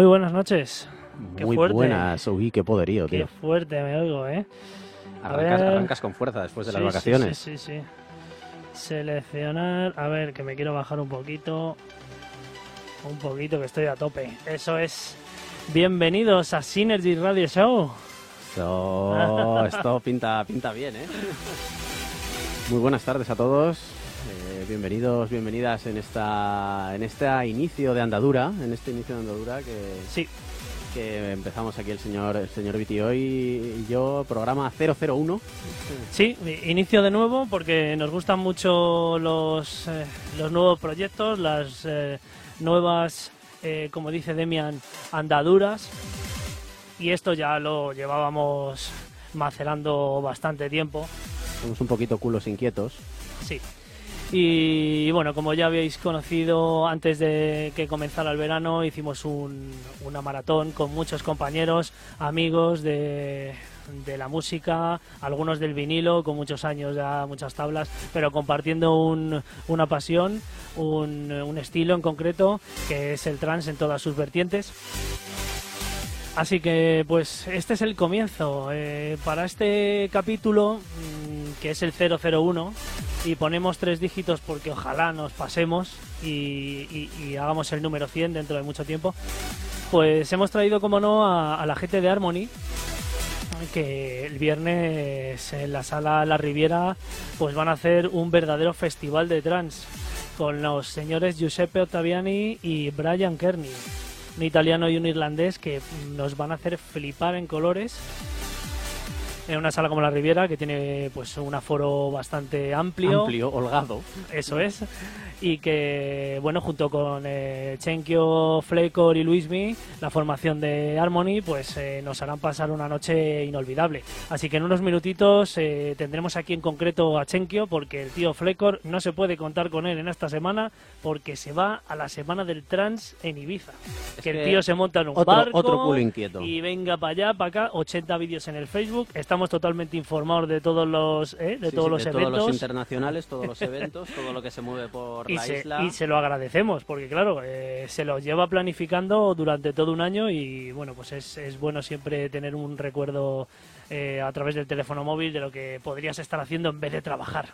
Muy buenas noches. Qué Muy buenas, uy, qué poderío, tío. Qué fuerte me oigo, ¿eh? Arrancas, con fuerza después de las vacaciones. Sí, sí, sí. Seleccionar, a ver, que me quiero bajar un poquito. Un poquito, que estoy a tope. Eso es. Bienvenidos a Synergy Radio Show. esto pinta, pinta bien, ¿eh? Muy buenas tardes a todos. Eh, bienvenidos, bienvenidas en esta en este inicio de andadura, en este inicio de andadura que sí que empezamos aquí el señor el señor Viti hoy y yo programa 001. Sí, inicio de nuevo porque nos gustan mucho los eh, los nuevos proyectos, las eh, nuevas como dice Demian andaduras y esto ya lo llevábamos macerando bastante tiempo. Somos un poquito culos inquietos. Sí. Y bueno, como ya habéis conocido antes de que comenzara el verano, hicimos una maratón con muchos compañeros, amigos de, la música, algunos del vinilo, con muchos años ya, muchas tablas, pero compartiendo una pasión, un, estilo en concreto, que es el trance en todas sus vertientes. Así que pues este es el comienzo. Eh, para este capítulo, mm, que es el 001, y ponemos tres dígitos porque ojalá nos pasemos y, hagamos el número 100 dentro de mucho tiempo, pues hemos traído, como no, a, la gente de Harmony, que el viernes en la sala La Riviera pues van a hacer un verdadero festival de trans con los señores Giuseppe Ottaviani y Brian Kearney, un italiano y un irlandés que nos van a hacer flipar en colores en una sala como la Riviera que tiene pues un aforo bastante amplio. Amplio, holgado. Eso es y que, bueno, junto con eh, Chenkyo, Flakor y Luismi, la formación de Harmony, pues eh, nos harán pasar una noche inolvidable. Así que en unos minutitos eh, tendremos aquí en concreto a Chenkyo, porque el tío Flakor no se puede contar con él en esta semana, porque se va a la semana del trans en Ibiza. que, el tío se monta en un barco otro inquieto. y venga para allá, para acá, 80 vídeos en el Facebook. Estamos totalmente informados de todos los, de todos los eventos. Todos los internacionales, todos los eventos, todo lo que se mueve por y se, lo agradecemos, porque claro, eh, se lo lleva planificando durante todo un año y bueno, pues es, es bueno siempre tener un recuerdo eh, a través del teléfono móvil de lo que podrías estar haciendo en vez de trabajar.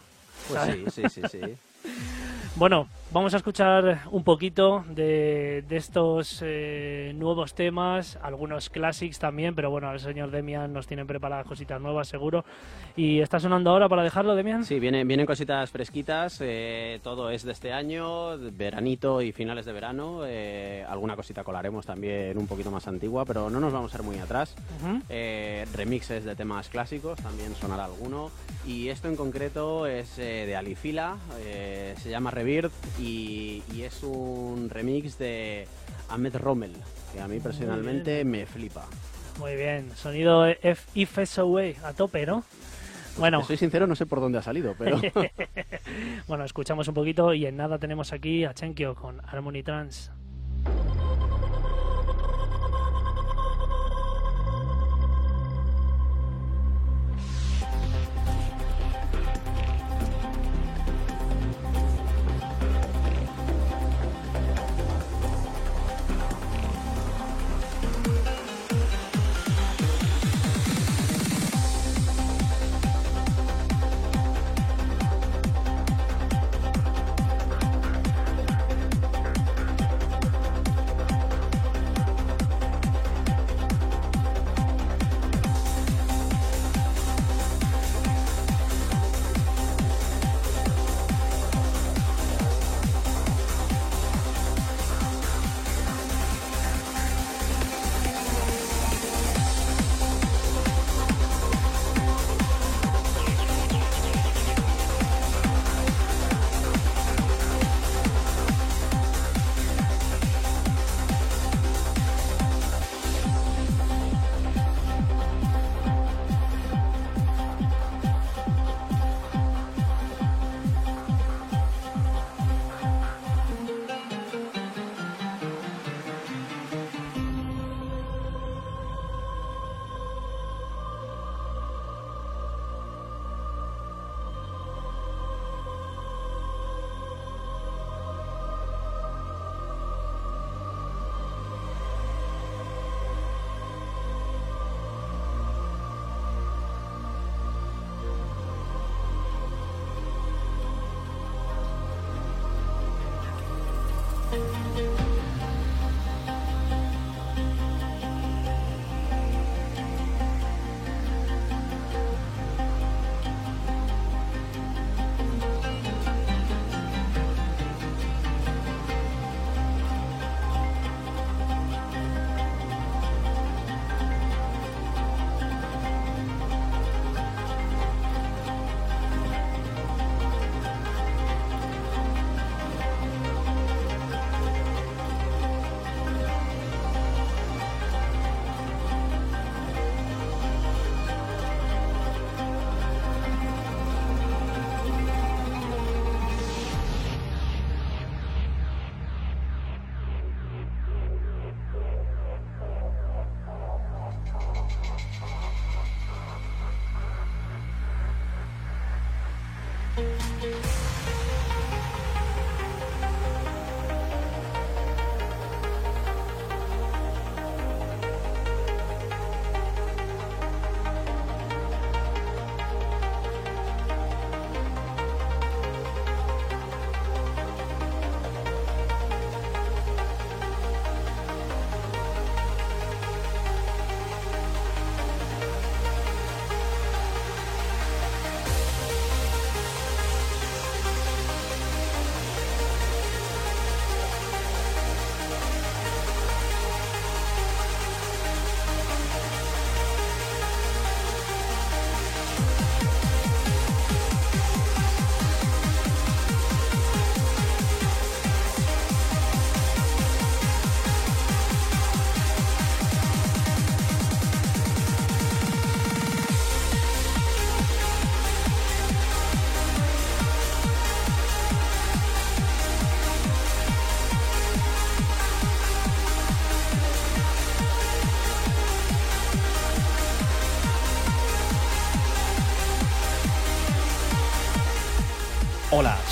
Pues sí, sí, sí, sí. Bueno, vamos a escuchar un poquito de, estos eh, nuevos temas, algunos clásicos también, pero bueno, el señor Demian nos tiene preparadas cositas nuevas seguro. ¿Y está sonando ahora para dejarlo, Demian? Sí, vienen, vienen cositas fresquitas, eh, todo es de este año, veranito y finales de verano. Eh, alguna cosita colaremos también un poquito más antigua, pero no nos vamos a ir muy atrás. remixes de temas clásicos, también sonará alguno. Y esto en concreto es de Alifila, se llama Y, es un remix de Ahmed Rommel, que a mí personalmente me flipa. Muy bien, sonido If, Away a tope, ¿no? Pues bueno, soy sincero, no sé por dónde ha salido, pero. bueno, escuchamos un poquito y en nada tenemos aquí a Chenkyo con Harmony Trans.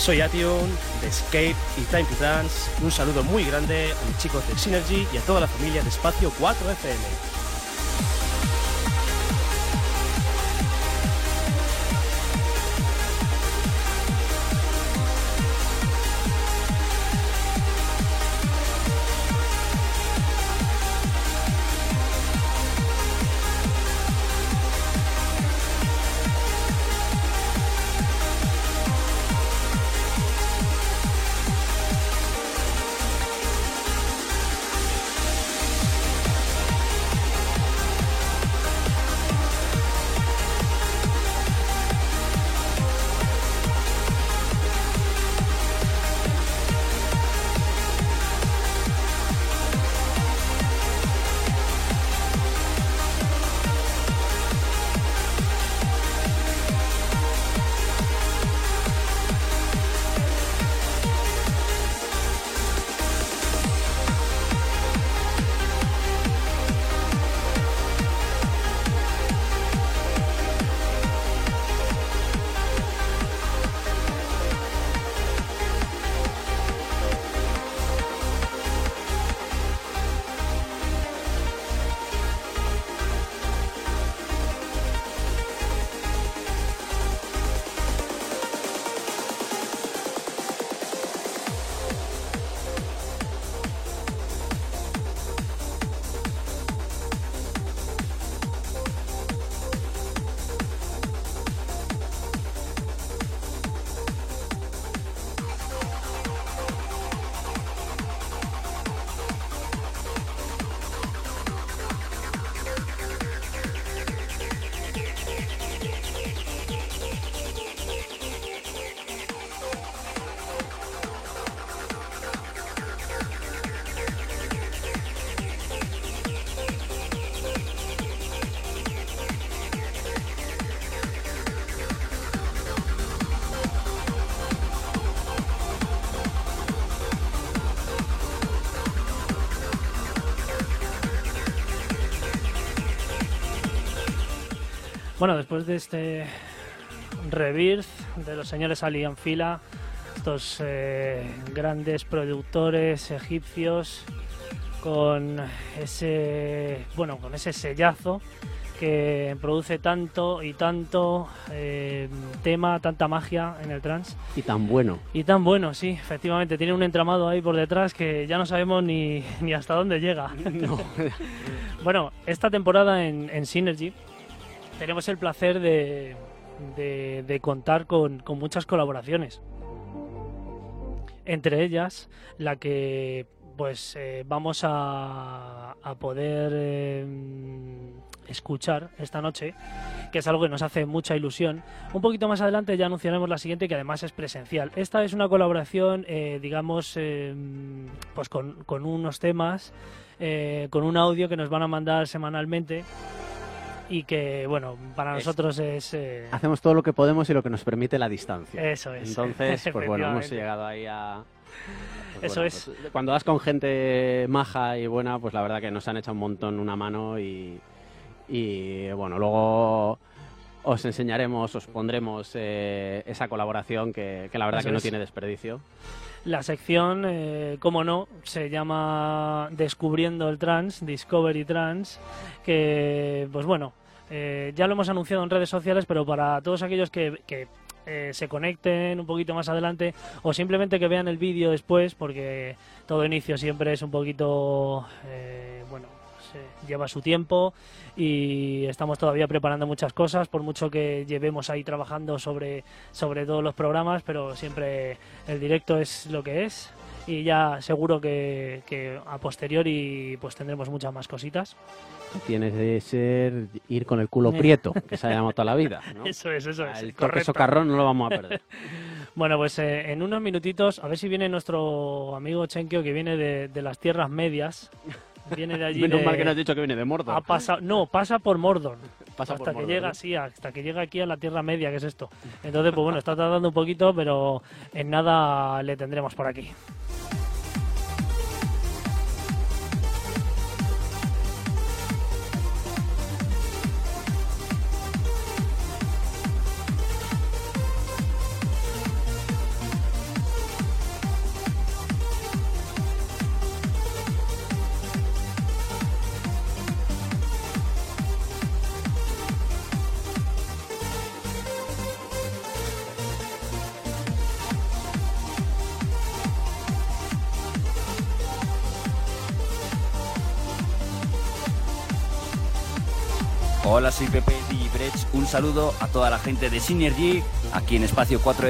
Soy Ation de Escape y Time to Dance. Un saludo muy grande a mis chicos de Synergy y a toda la familia de Espacio 4FM. Bueno, después de este rebirth de los señores Alien Fila, estos eh, grandes productores egipcios con ese bueno con ese sellazo que produce tanto y tanto eh, tema, tanta magia en el trance. Y tan bueno. Y tan bueno, sí, efectivamente. Tiene un entramado ahí por detrás que ya no sabemos ni, ni hasta dónde llega. bueno, esta temporada en, en, Synergy tenemos el placer de, contar con, muchas colaboraciones. Entre ellas, la que pues eh, vamos a, poder eh, escuchar esta noche, que es algo que nos hace mucha ilusión. Un poquito más adelante ya anunciaremos la siguiente, que además es presencial. Esta es una colaboración, eh, digamos, pues con, con, unos temas, con un audio que nos van a mandar semanalmente y que, bueno, para nosotros es... Hacemos todo lo que podemos y lo que nos permite la distancia. Eso es. Entonces, pues bueno, hemos llegado ahí a, pues Eso es. Pues, cuando vas con gente maja y buena, pues la verdad que nos han echado un montón una mano y, y bueno, luego os enseñaremos, os pondremos eh, esa colaboración que, la verdad que no tiene desperdicio. La sección, eh, como no, se llama Descubriendo el Trans, Discovery Trans, que, pues bueno, eh, ya lo hemos anunciado en redes sociales, pero para todos aquellos que, que eh, se conecten un poquito más adelante o simplemente que vean el vídeo después porque todo inicio siempre es un poquito, eh, lleva su tiempo y estamos todavía preparando muchas cosas por mucho que llevemos ahí trabajando sobre, sobre todos los programas pero siempre el directo es lo que es y ya seguro que, que a posteriori pues tendremos muchas más cositas tienes de ser ir con el culo prieto, que se ha llamado toda la vida. Eso es, eso es. El toque socarrón no lo vamos a perder. bueno, pues eh, en unos minutitos, a ver si viene nuestro amigo Chenkio, que viene de, las tierras medias. Viene de allí. Menos mal que no has dicho que viene de Mordor. Ha pasado, no, pasa por Mordor. Pasa hasta que llega, sí, hasta que llega aquí a la tierra media, que es esto. Entonces, pues bueno, está tardando un poquito, pero en nada le tendremos por aquí. Saludo a toda la gente de Synergy aquí en Espacio 4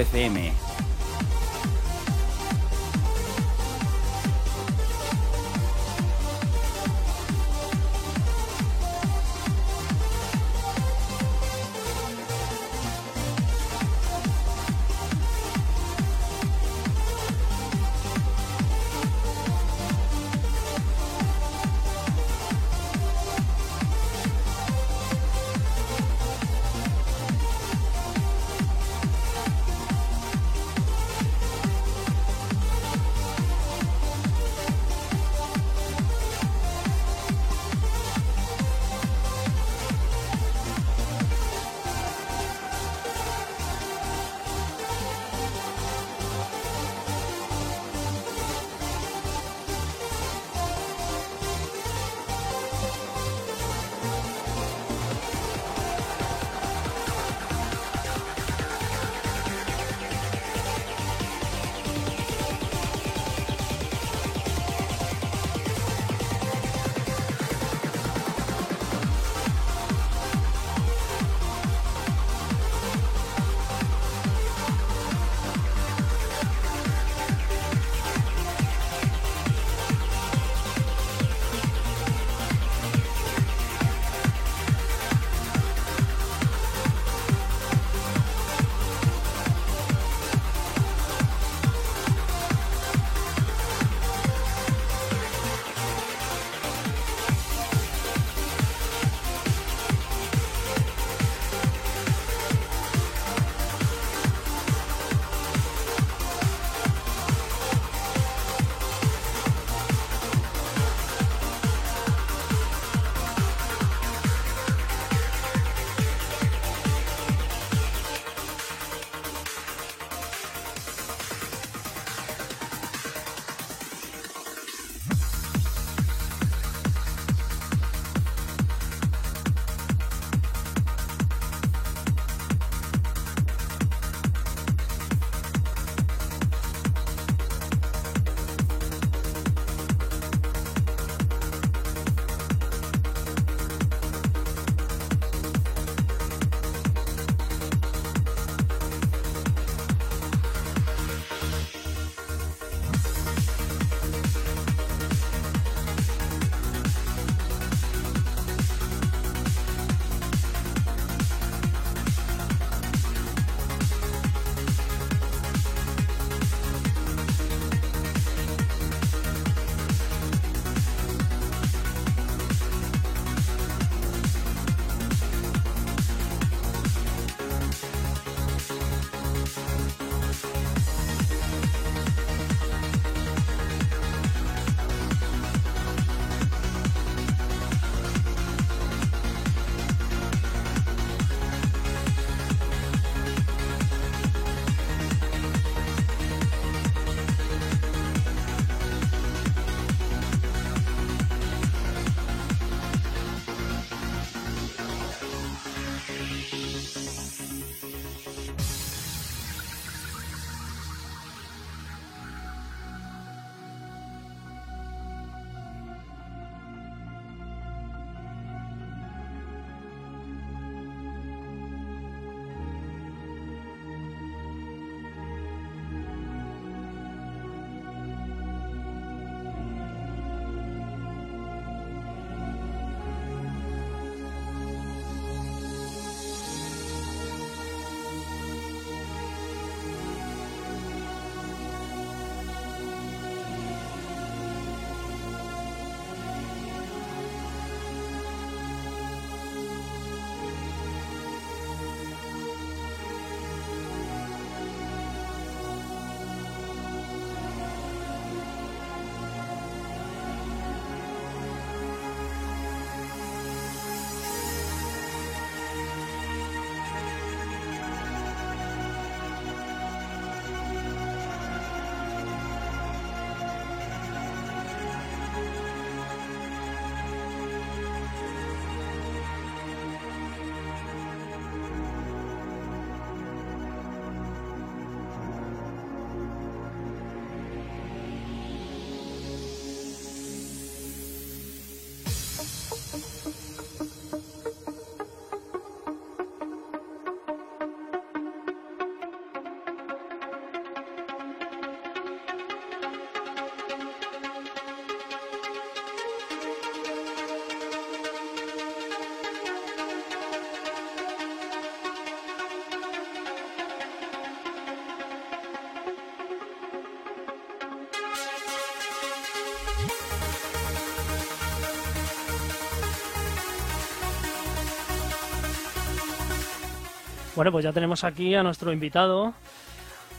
Bueno, pues ya tenemos aquí a nuestro invitado.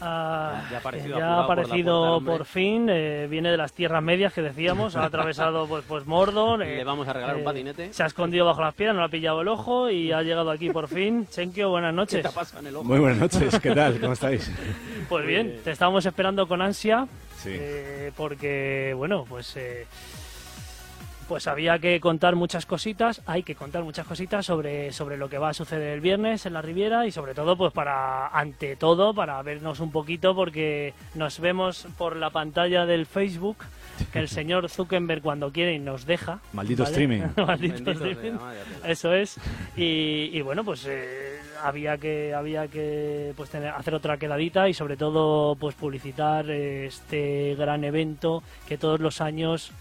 Ya- ya ha aparecido ya ha apurado por puerta, fin, eh, viene de las tierras medias que decíamos, ha atravesado pues, pues Mordor. eh, Le vamos a regalar un eh, patinete. Se ha escondido bajo las piedras, no le ha pillado el ojo y ha llegado aquí por fin. Chenkio, buenas ¿Qué noches. te pasa en el ojo? Muy buenas noches, ¿qué tal? ¿Cómo estáis? Pues bien, te estábamos esperando con ansia Sí. eh, porque, bueno, pues... pues había que contar muchas cositas, hay que contar muchas cositas sobre, sobre lo que va a suceder el viernes en la Riviera y sobre todo, pues para, ante todo, para vernos un poquito porque nos vemos por la pantalla del Facebook, que el señor Zuckerberg cuando quiere y nos deja. Maldito ¿vale? streaming. Maldito streaming. Eso es. Y, y bueno, pues eh, había que había que pues tener, hacer otra quedadita y sobre todo pues publicitar este gran evento que todos los años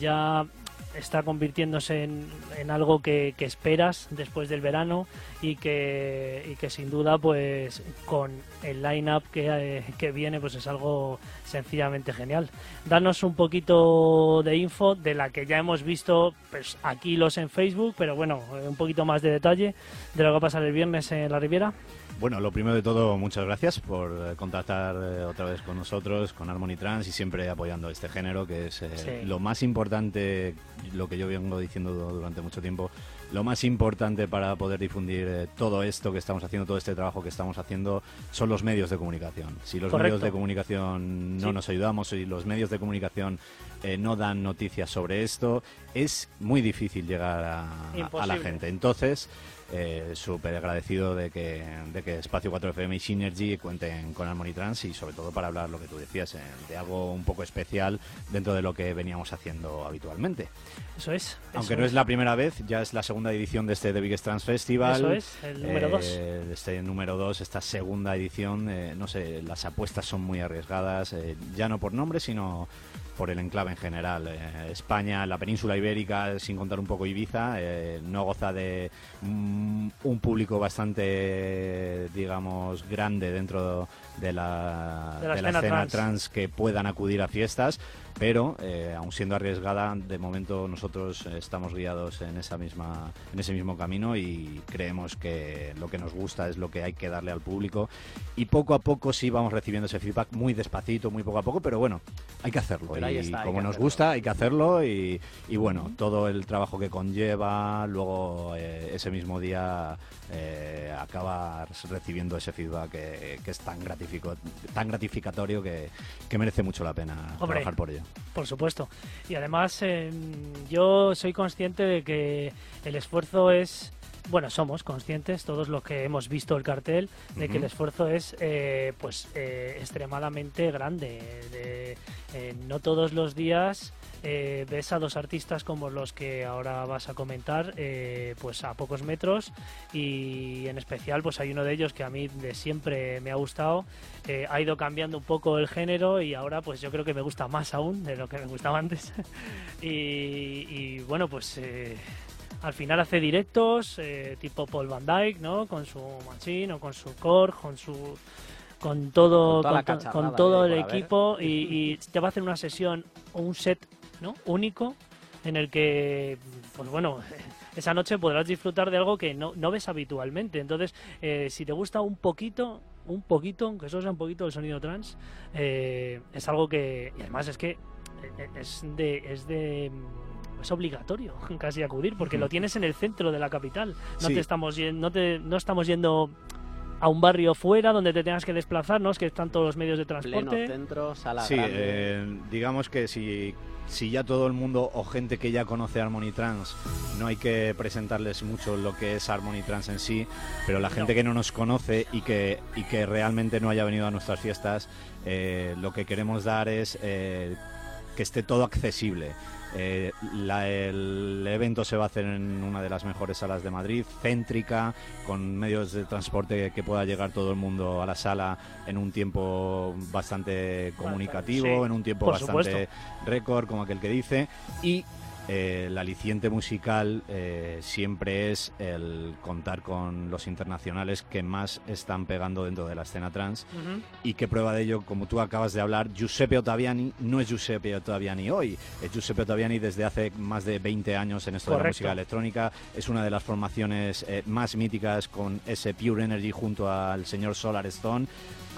ya está convirtiéndose en, en algo que, esperas después del verano y que, y que sin duda pues con el line-up que, eh, que viene pues es algo sencillamente genial. Danos un poquito de info de la que ya hemos visto pues aquí los en Facebook, pero bueno, eh, un poquito más de detalle de lo que va a pasar el viernes en la Riviera. Bueno, lo primero de todo, muchas gracias por eh, contactar eh, otra vez con nosotros, con Harmony Trans y siempre apoyando este género, que es eh, Sí. lo más importante, lo que yo vengo diciendo durante mucho tiempo, lo más importante para poder difundir eh, todo esto que estamos haciendo, todo este trabajo que estamos haciendo, son los medios de comunicación. Si los Correcto. medios de comunicación no Sí. nos ayudamos, si los medios de comunicación eh, no dan noticias sobre esto, es muy difícil llegar a, a la gente. Entonces, eh, súper agradecido de que, de que Espacio 4FM y Synergy cuenten con Harmony Trans y sobre todo para hablar lo que tú decías, eh, de algo un poco especial dentro de lo que veníamos haciendo habitualmente. Eso es. Aunque eso no es la primera vez, ya es la segunda edición de este The Biggest Trans Festival. Eso es, el número Eh, 2. de este número 2, esta segunda edición, eh, no sé, las apuestas son muy arriesgadas, eh, ya no por nombre, sino por el enclave en general. Eh, España, la península ibérica, sin contar un poco Ibiza, eh, no goza de mm, un público bastante, digamos, grande dentro de la, De la de la escena trans que puedan acudir a fiestas, pero eh, aun siendo arriesgada, de momento nosotros eh, estamos guiados en esa misma, en ese mismo camino y creemos que lo que nos gusta es lo que hay que darle al público y poco a poco sí vamos recibiendo ese feedback muy despacito, muy poco a poco, pero bueno, hay que hacerlo y está, como nos hacerlo. gusta hay que hacerlo y, y bueno, todo el trabajo que conlleva, luego eh, ese mismo día eh, acaba recibiendo ese feedback que, que es tan, gratifico, tan gratificatorio que, que merece mucho la pena Hombre. trabajar por ello. Por supuesto. Y además, eh, yo soy consciente de que el esfuerzo es. Bueno, somos conscientes, todos los que hemos visto el cartel, de que el esfuerzo es eh, pues eh, extremadamente grande. De- eh, no todos los días ves a dos artistas como los que ahora vas a comentar, pues a pocos metros y en especial pues hay uno de ellos que a mí de siempre me ha gustado, ha ido cambiando un poco el género y ahora pues yo creo que me gusta más aún de lo que me gustaba antes y, y, bueno pues al final hace directos eh, tipo Paul Van Dyke, ¿no? Con su machine o con su core, con su con todo Con con, todo el equipo y, y te va a hacer una sesión o un set ¿no? único en el que pues bueno esa noche podrás disfrutar de algo que no, no ves habitualmente entonces eh, si te gusta un poquito un poquito aunque solo sea un poquito el sonido trans eh, es algo que y además es que eh, es de es de es obligatorio casi acudir porque lo tienes en el centro de la capital no Sí. te estamos yendo, no te no estamos yendo a un barrio fuera donde te tengas que desplazar, ¿no? Es que están todos los medios de Pleno transporte. centro, sala Sí, grande. eh, digamos que si, si ya todo el mundo o gente que ya conoce Harmony Trans, no hay que presentarles mucho lo que es Harmony Trans en sí, pero la gente No. que no nos conoce y que, y que realmente no haya venido a nuestras fiestas, eh, lo que queremos dar es eh, que esté todo accesible. Eh, la- el evento se va a hacer en una de las mejores salas de Madrid, céntrica, con medios de transporte que pueda llegar todo el mundo a la sala en un tiempo bastante comunicativo, sí, en un tiempo bastante supuesto. récord, como aquel que dice. Y eh, el aliciente musical eh, siempre es el contar con los internacionales que más están pegando dentro de la escena trans. Y que prueba de ello, como tú acabas de hablar, Giuseppe Ottaviani no es Giuseppe Ottaviani hoy, es Giuseppe Ottaviani desde hace más de 20 años en esto de la música electrónica, es una de las formaciones eh, más míticas con ese Pure Energy junto al señor Solar Stone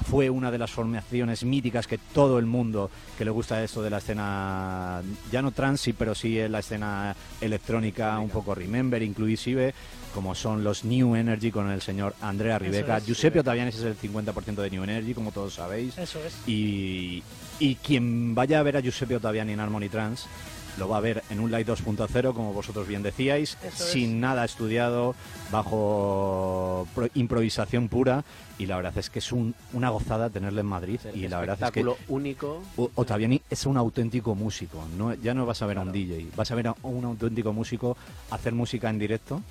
fue una de las formaciones míticas que todo el mundo que le gusta esto de la escena, ya no trans, pero sí la escena electrónica, un poco remember, inclusive, como son los New Energy con el señor Andrea Ribeca. Giuseppe Ottaviani es el 50% de New Energy, como todos sabéis. Eso es. Y, y quien vaya a ver a Giuseppe Ottaviani en Harmony Trans lo va a ver en un Light 2.0, como vosotros bien decíais, sin nada estudiado, bajo improvisación pura. Y la verdad es que es una gozada tenerle en Madrid. y la verdad es que. único. Otaviani es un auténtico músico. No, ya no vas a ver a un DJ, vas a ver a un auténtico músico hacer música en directo.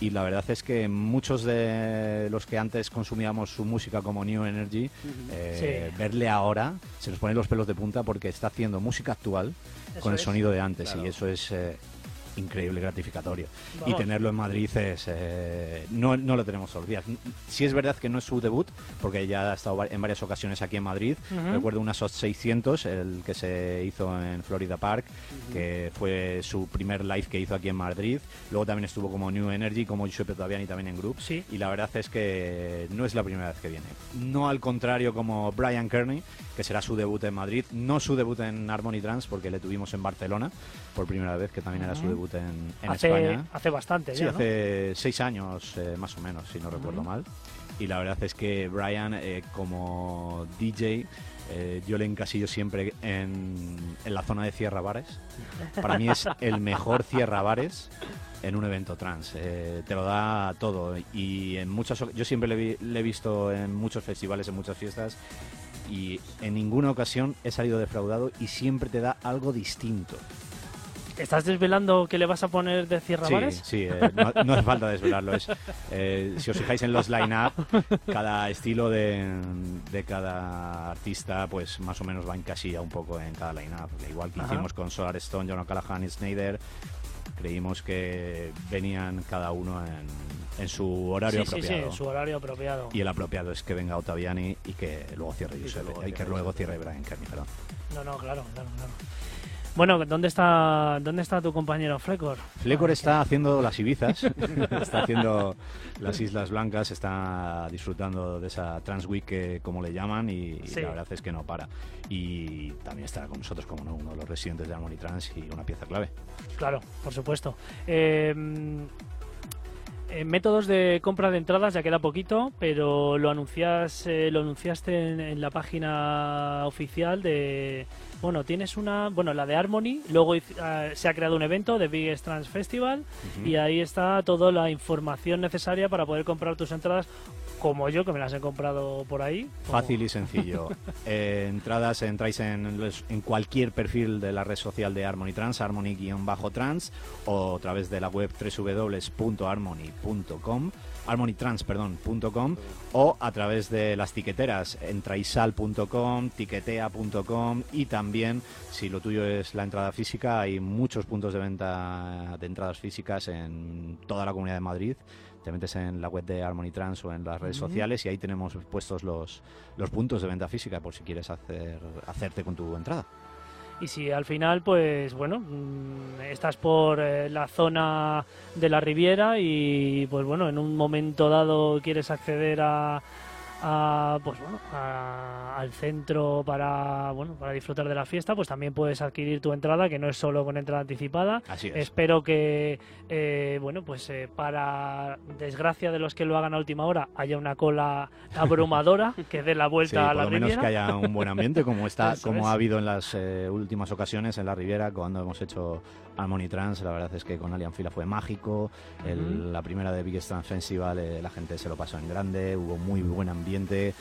Y la verdad es que muchos de los que antes consumíamos su música como New Energy, eh, verle ahora se nos ponen los pelos de punta porque está haciendo música actual con el sonido de antes y eso es eh, increíble, gratificatorio. Y tenerlo en Madrid es eh, no, no lo tenemos olvidar. Sí es verdad que no es su debut, porque ya ha estado en varias ocasiones aquí en Madrid. Recuerdo una SOT 600, el que se hizo en Florida Park, que fue su primer live que hizo aquí en Madrid. Luego también estuvo como New Energy, como Giuseppe Tobiani también en Group. Sí. Y la verdad es que no es la primera vez que viene. No al contrario como Brian Kearney, que será su debut en Madrid. No su debut en Harmony Trans, porque le tuvimos en Barcelona por primera vez, que también era su debut en, hace, España. Hace bastante, sí, hace seis años eh, más o menos, si no recuerdo mal. Y la verdad es que Brian, eh, como DJ, eh, yo le encasillo siempre en, en, la zona de Cierra Bares. Para mí es el mejor Cierra Bares en un evento trans. te lo da todo. Y en muchas, yo siempre le, le, he visto en muchos festivales, en muchas fiestas. Y en ninguna ocasión he salido defraudado y siempre te da algo distinto. ¿Estás desvelando qué le vas a poner de Cierra Sí, sí eh, no, hace falta desvelarlo. Es, eh, si os fijáis en los line-up, cada estilo de, de, cada artista, pues más o menos va en casilla un poco en cada line-up. Igual que hicimos con Solar Stone, John O'Callaghan y Snyder, creímos que venían cada uno en, en su horario apropiado. Sí, sí, en su horario apropiado. Y el apropiado es que venga Ottaviani y que luego cierre Yusef, y que, luego cierre Brian Kearney, perdón. No, no, claro, claro, claro. Bueno, ¿dónde está, dónde está tu compañero Flecor? Flecor está haciendo las Ibizas, está haciendo las Islas Blancas, está disfrutando de esa Trans Week, como le llaman, y, la verdad es que no para. Y también estará con nosotros como uno de los residentes de Harmony Trans y una pieza clave. Claro, por supuesto. Eh, métodos de compra de entradas ya queda poquito, pero lo anuncias, eh, lo anunciaste en, la página oficial de, bueno, tienes una, bueno, la de Harmony, luego ah, se ha creado un evento de Biggest Trans Festival y ahí está toda la información necesaria para poder comprar tus entradas como yo, que me las he comprado por ahí. Fácil y sencillo. Eh, entradas entráis en, en, cualquier perfil de la red social de Harmony Trans, Harmony-Trans, o a través de la web www.harmony.com harmonytrans.com o a través de las tiqueteras entraisal.com, tiquetea.com y también si lo tuyo es la entrada física hay muchos puntos de venta de entradas físicas en toda la comunidad de Madrid. Te metes en la web de Harmony Trans o en las redes sociales y ahí tenemos puestos los, los puntos de venta física por si quieres hacer, hacerte con tu entrada. Y si al final, pues bueno, mm, estás por eh, la zona de la Riviera y pues bueno, en un momento dado quieres acceder a, pues bueno, al centro para bueno para disfrutar de la fiesta, pues también puedes adquirir tu entrada, que no es solo con entrada anticipada. Así Espero que eh, bueno pues eh, para desgracia de los que lo hagan a última hora haya una cola abrumadora que dé la vuelta a la por lo menos que haya un buen ambiente como está como ha habido en las eh, últimas ocasiones en la Riviera cuando hemos hecho Harmony Trans. La verdad es que con Alien Fila fue mágico. La primera de Biggest Trans Festival la gente se lo pasó en grande, hubo muy buen ambiente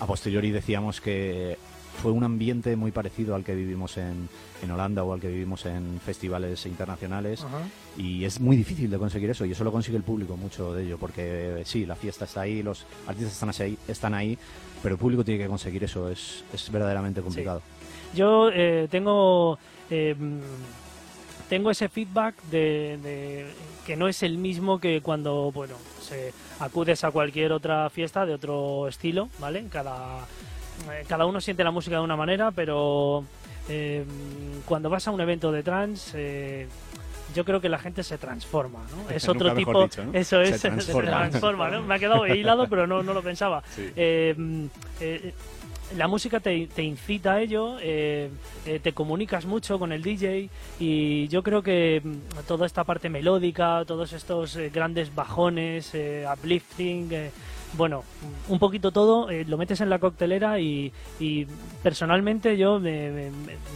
a posteriori decíamos que fue un ambiente muy parecido al que vivimos en, en Holanda o al que vivimos en festivales internacionales y es muy difícil de conseguir eso y eso lo consigue el público mucho de ello porque sí, la fiesta está ahí, los artistas están ahí, están ahí pero el público tiene que conseguir eso, es, es verdaderamente complicado. Yo eh, tengo... Eh, tengo ese feedback de, que no es el mismo que cuando, bueno, se acudes a cualquier otra fiesta de otro estilo, ¿vale? Cada, eh, cada uno siente la música de una manera, pero eh, cuando vas a un evento de trance, yo creo que la gente se transforma, ¿no? Es otro tipo, eso es, se transforma, ¿no? Me ha quedado hilado, pero no, no lo pensaba. La música te, incita a ello, te comunicas mucho con el DJ y yo creo que mm, toda esta parte melódica, todos estos grandes bajones, uplifting, bueno, un poquito todo, eh, lo metes en la coctelera y, personalmente yo me,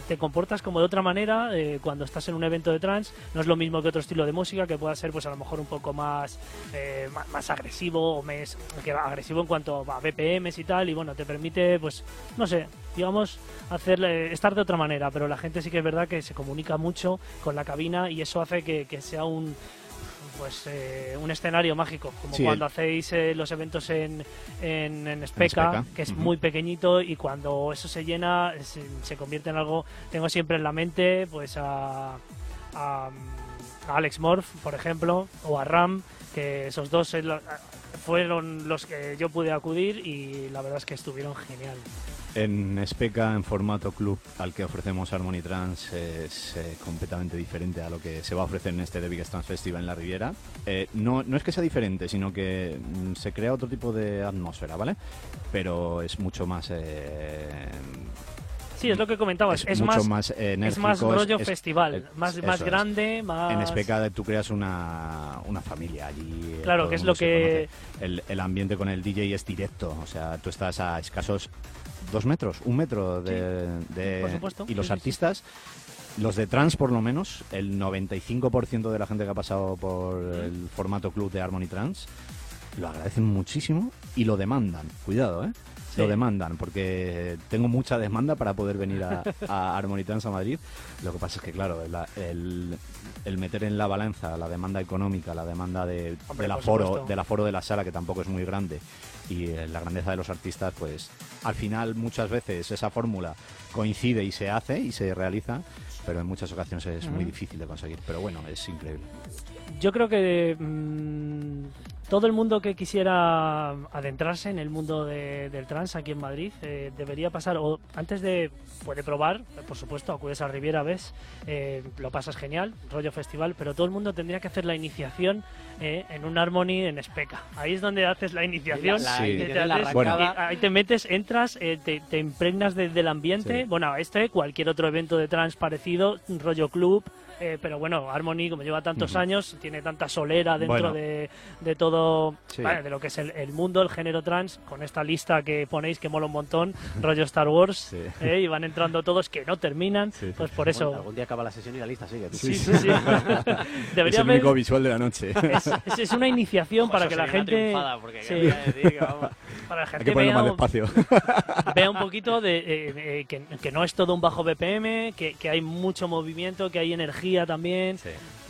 te comportas como de otra manera eh, cuando estás en un evento de trance. No es lo mismo que otro estilo de música que pueda ser pues a lo mejor un poco más, eh, más, agresivo o más, que agresivo en cuanto a BPMs y tal y bueno, te permite pues, no sé, digamos, hacerle, estar de otra manera, pero la gente sí que es verdad que se comunica mucho con la cabina y eso hace que sea un, pues eh, un escenario mágico, como cuando hacéis eh, los eventos en, en, en Speca, que es muy pequeñito y cuando eso se llena se, convierte en algo, tengo siempre en la mente pues a, a, Alex Morph, por ejemplo, o a Ram, que esos dos eh, fueron los que yo pude acudir y la verdad es que estuvieron genial. En Speca, en formato club al que ofrecemos Harmony Trans, es eh, completamente diferente a lo que se va a ofrecer en este The Biggest Trans Festival en la Riviera. Eh, no, no es que sea diferente, sino que mm, se crea otro tipo de atmósfera, ¿vale? Pero es mucho más... Eh, sí, es lo que comentabas. Es, mucho más, es más rollo festival, más, más grande, más... En Speca tú creas una, una familia allí. Claro, que es lo que... El, el, ambiente con el DJ es directo, o sea, tú estás a escasos dos metros, un metro de... y los artistas, los de trans por lo menos, el 95% de la gente que ha pasado por el formato club de Harmony Trans, lo agradecen muchísimo y lo demandan. Cuidado, ¿eh? Lo demandan, porque tengo mucha demanda para poder venir a, a Harmony Trans a Madrid. Lo que pasa es que, claro, el, el, meter en la balanza la demanda económica, la demanda de, del, aforo, del aforo de la sala, que tampoco es muy grande, y eh, la grandeza de los artistas, pues al final muchas veces esa fórmula coincide y se hace y se realiza, pero en muchas ocasiones es muy difícil de conseguir. Pero bueno, es increíble. Yo creo que mm, todo el mundo que quisiera adentrarse en el mundo del trans aquí en Madrid eh, debería pasar, o antes de, puede probar, por supuesto, acudes a Riviera, ves, eh, lo pasas genial, rollo festival, pero todo el mundo tendría que hacer la iniciación eh, en un Harmony en Speca. Ahí es donde haces la iniciación, ahí te metes, entras, te, impregnas del ambiente, bueno, este, cualquier otro evento de trans parecido, rollo club, eh, pero bueno, Harmony, como lleva tantos años, tiene tanta solera dentro de, de, todo, de lo que es el, mundo, el género trans, con esta lista que ponéis que mola un montón, rollo Star Wars, eh, y van entrando todos que no terminan, pues por eso... algún día acaba la sesión y la lista sigue. Sí, sí, sí. es el único visual de la noche. Es, una iniciación para que la gente... para la gente vea, un, vea un poquito de eh, que, que, no es todo un bajo BPM, que, que hay mucho movimiento, que hay energía también.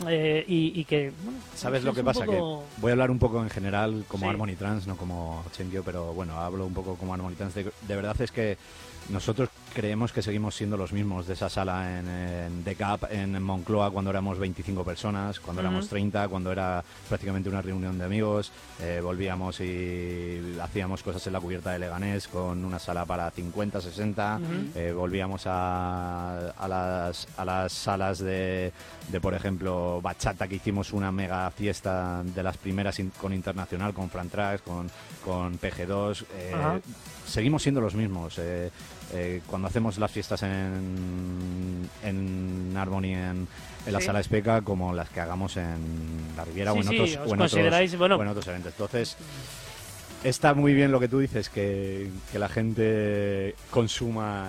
Eh, y, que. ¿Sabes lo que pasa? Que voy a hablar un poco en general como Harmony Trans, no como Chenkyo, pero bueno, hablo un poco como Harmony Trans. de verdad es que nosotros creemos que seguimos siendo los mismos de esa sala en, en The Cap, en Moncloa, cuando éramos 25 personas, cuando éramos 30, cuando era prácticamente una reunión de amigos. Eh, volvíamos y hacíamos cosas en la cubierta de Leganés con una sala para 50, 60. Eh, volvíamos a, a, las, a las salas de, de, por ejemplo, Bachata, que hicimos una mega fiesta de las primeras con Internacional, con Frantrax, con, con PG2. Eh, seguimos siendo los mismos. Eh, cuando hacemos las fiestas en, en Harmony en, la sala Especa como las que hagamos en la Riviera o, en otros, o, en otros, bueno, o en otros eventos. Entonces, está muy bien lo que tú dices, que, que la gente consuma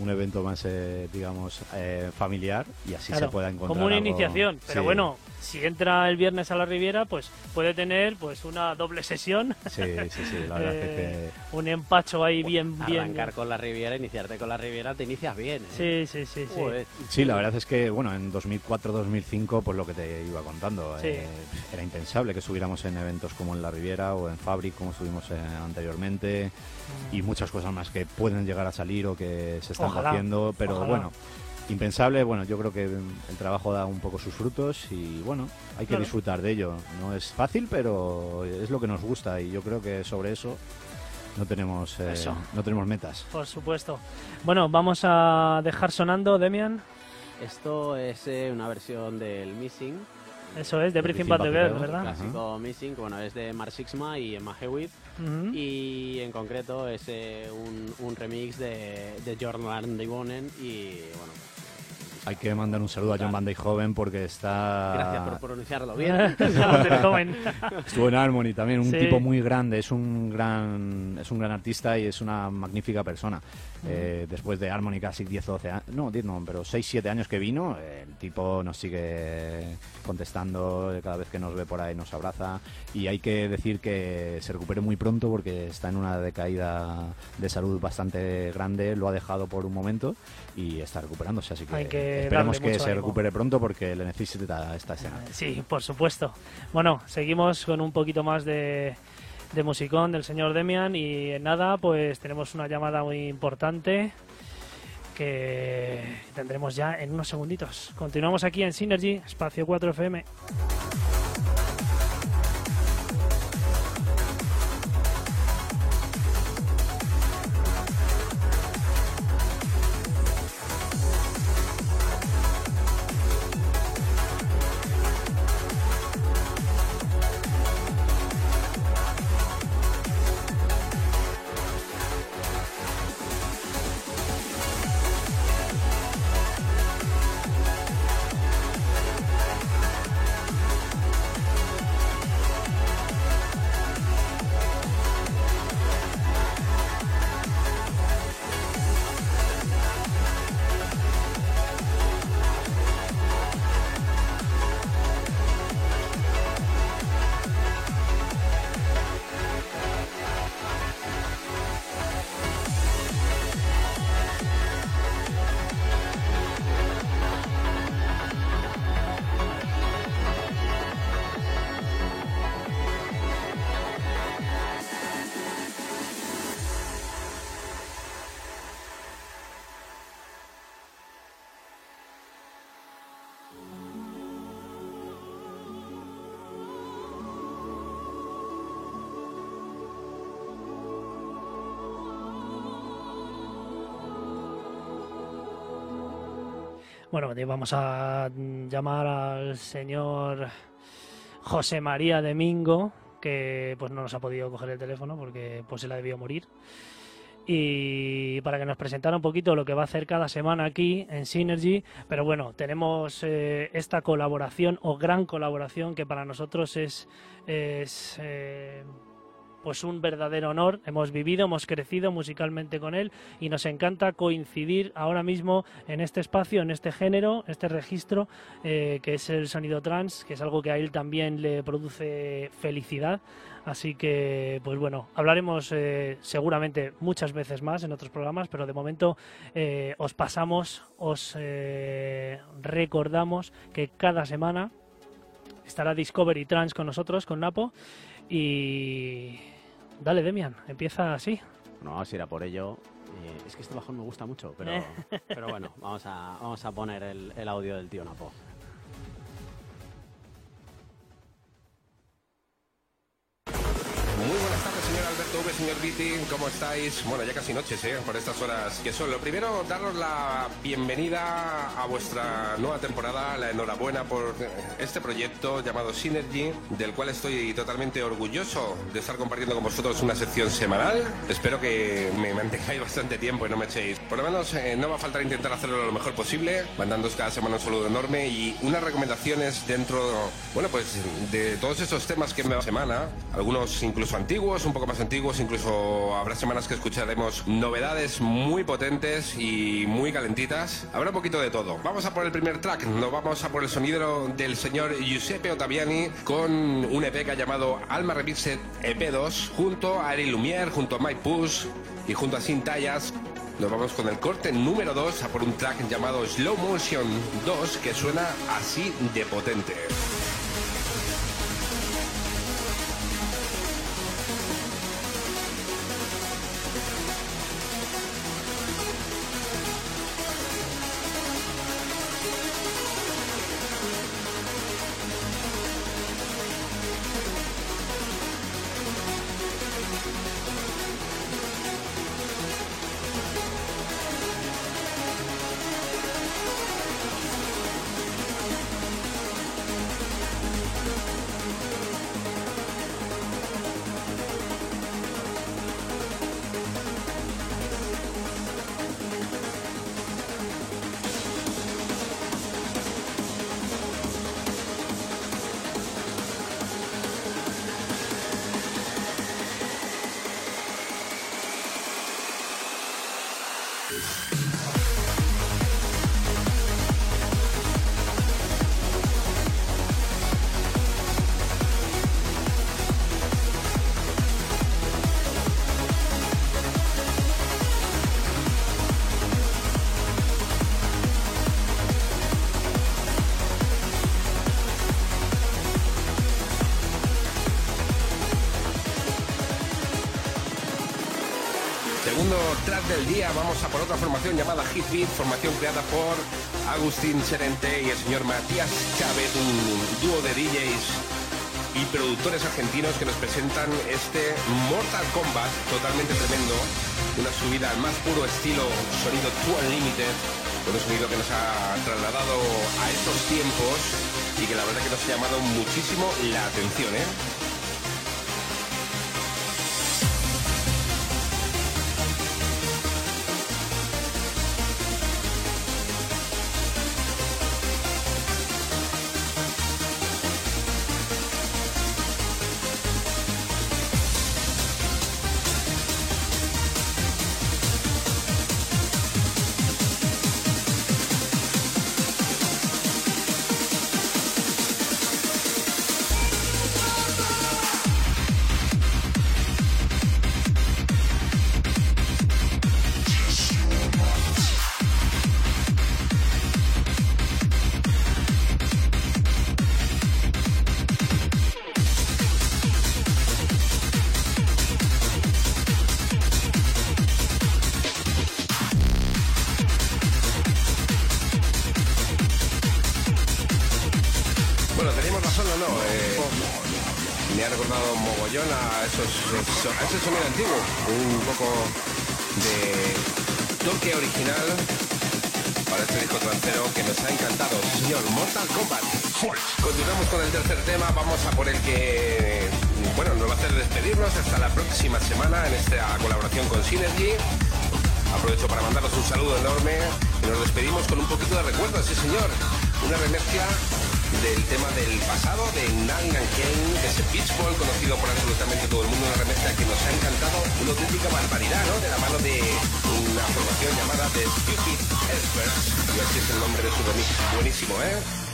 un evento más, eh, digamos, eh, familiar y así se pueda encontrar. Como una iniciación, pero bueno, si entra el viernes a la Riviera, pues puede tener pues una doble sesión. Sí, sí, sí, la verdad eh, Un empacho ahí bien, bien. Arrancar con la Riviera, iniciarte con la Riviera, te inicias bien. ¿eh? Sí, sí, sí. Sí. sí, la verdad es que, bueno, en 2004-2005, pues lo que te iba contando, eh, era impensable que subiéramos en eventos como en la Riviera o en Fabric, como estuvimos anteriormente, y muchas cosas más que pueden llegar a salir o que se están haciendo, pero bueno impensable. Bueno, yo creo que el trabajo da un poco sus frutos y bueno, hay que disfrutar de ello. No es fácil, pero es lo que nos gusta y yo creo que sobre eso no tenemos, eh, no tenemos metas. Por supuesto. Bueno, vamos a dejar sonando, Demian. Esto es eh, una versión del Missing. Eso es, de Breathing Bad the Girl, ¿verdad? Clásico Missing, bueno, es de Mark Sixma y Emma Hewitt. Y en concreto es eh, un, un, remix de, de Jordan y bueno, hay que mandar un saludo a John Van Joven porque está... Gracias por pronunciarlo bien. Estuvo en Harmony también, un tipo muy grande, es un gran, es un gran artista y es una magnífica persona. Eh, después de Harmony casi 10 o 12 años, no, 10 no, pero 6, 7 años que vino, el tipo nos sigue contestando cada vez que nos ve por ahí, nos abraza y hay que decir que se recupere muy pronto porque está en una decaída de salud bastante grande, lo ha dejado por un momento y está recuperándose, así que, esperemos que se recupere pronto porque le necesita esta escena. Sí, por supuesto. Bueno, seguimos con un poquito más de, de musicón del señor Demian y nada, pues tenemos una llamada muy importante que tendremos ya en unos segunditos. Continuamos aquí en Synergy, espacio 4 Bueno, vamos a llamar al señor José María Domingo, que pues no nos ha podido coger el teléfono porque pues se la debió morir. Y para que nos presentara un poquito lo que va a hacer cada semana aquí en Synergy. Pero bueno, tenemos eh, esta colaboración o gran colaboración que para nosotros es, eh, pues un verdadero honor. Hemos vivido, hemos crecido musicalmente con él y nos encanta coincidir ahora mismo en este espacio, en este género, este registro eh, que es el sonido trans, que es algo que a él también le produce felicidad. Así que, pues bueno, hablaremos eh, seguramente muchas veces más en otros programas, pero de momento eh, os pasamos, os recordamos que cada semana estará Discovery Trans con nosotros, con Napo, y Dale, Demian, empieza así. No, vamos a ir a por ello. Eh, es que este bajón me gusta mucho, pero, pero bueno, vamos a, vamos a poner el, el audio del tío Napo. Muy buenas tardes, señor Alberto V, señor Viti, ¿cómo estáis? Bueno, ya casi noches, ¿eh? Por estas horas que son. Lo primero, daros la bienvenida a vuestra nueva temporada, la enhorabuena por este proyecto llamado Synergy, del cual estoy totalmente orgulloso de estar compartiendo con vosotros una sección semanal. Espero que me mantengáis bastante tiempo y no me echéis. Por lo menos eh, no va a faltar intentar hacerlo lo mejor posible, mandándoos cada semana un saludo enorme y unas recomendaciones dentro, bueno, pues de todos esos temas que me semana, algunos incluso antiguos, un poco más antiguos, incluso habrá semanas que escucharemos novedades muy potentes y muy calentitas. Habrá un poquito de todo. Vamos a por el primer track, nos vamos a por el sonido del señor Giuseppe Ottaviani con un EP que ha llamado Alma Remixed EP2 junto a Ari Lumière, junto a Mike Push y junto a Sin Tallas. Nos vamos con el corte número 2 a por un track llamado Slow Motion 2 que suena así de potente. Formación creada por Agustín Serente y el señor Matías Chávez, un dúo de DJs y productores argentinos que nos presentan este Mortal Kombat totalmente tremendo, una subida al más puro estilo sonido Two Unlimited, un sonido que nos ha trasladado a estos tiempos y que la verdad que nos ha llamado muchísimo la atención, ¿eh? Continuamos con el tercer tema, vamos a por el que bueno, nos va a hacer despedirnos hasta la próxima semana en esta colaboración con Synergy. Aprovecho para mandaros un saludo enorme y nos despedimos con un poquito de recuerdo, sí señor. Una remezcla del tema del pasado de Nangan Kane, de ese pitchball conocido por absolutamente todo el mundo, una remezcla que nos ha encantado, una auténtica barbaridad, ¿no? De la mano de una formación llamada The Stupid Experts. Y así es el nombre de su remix. Buenísimo, ¿eh?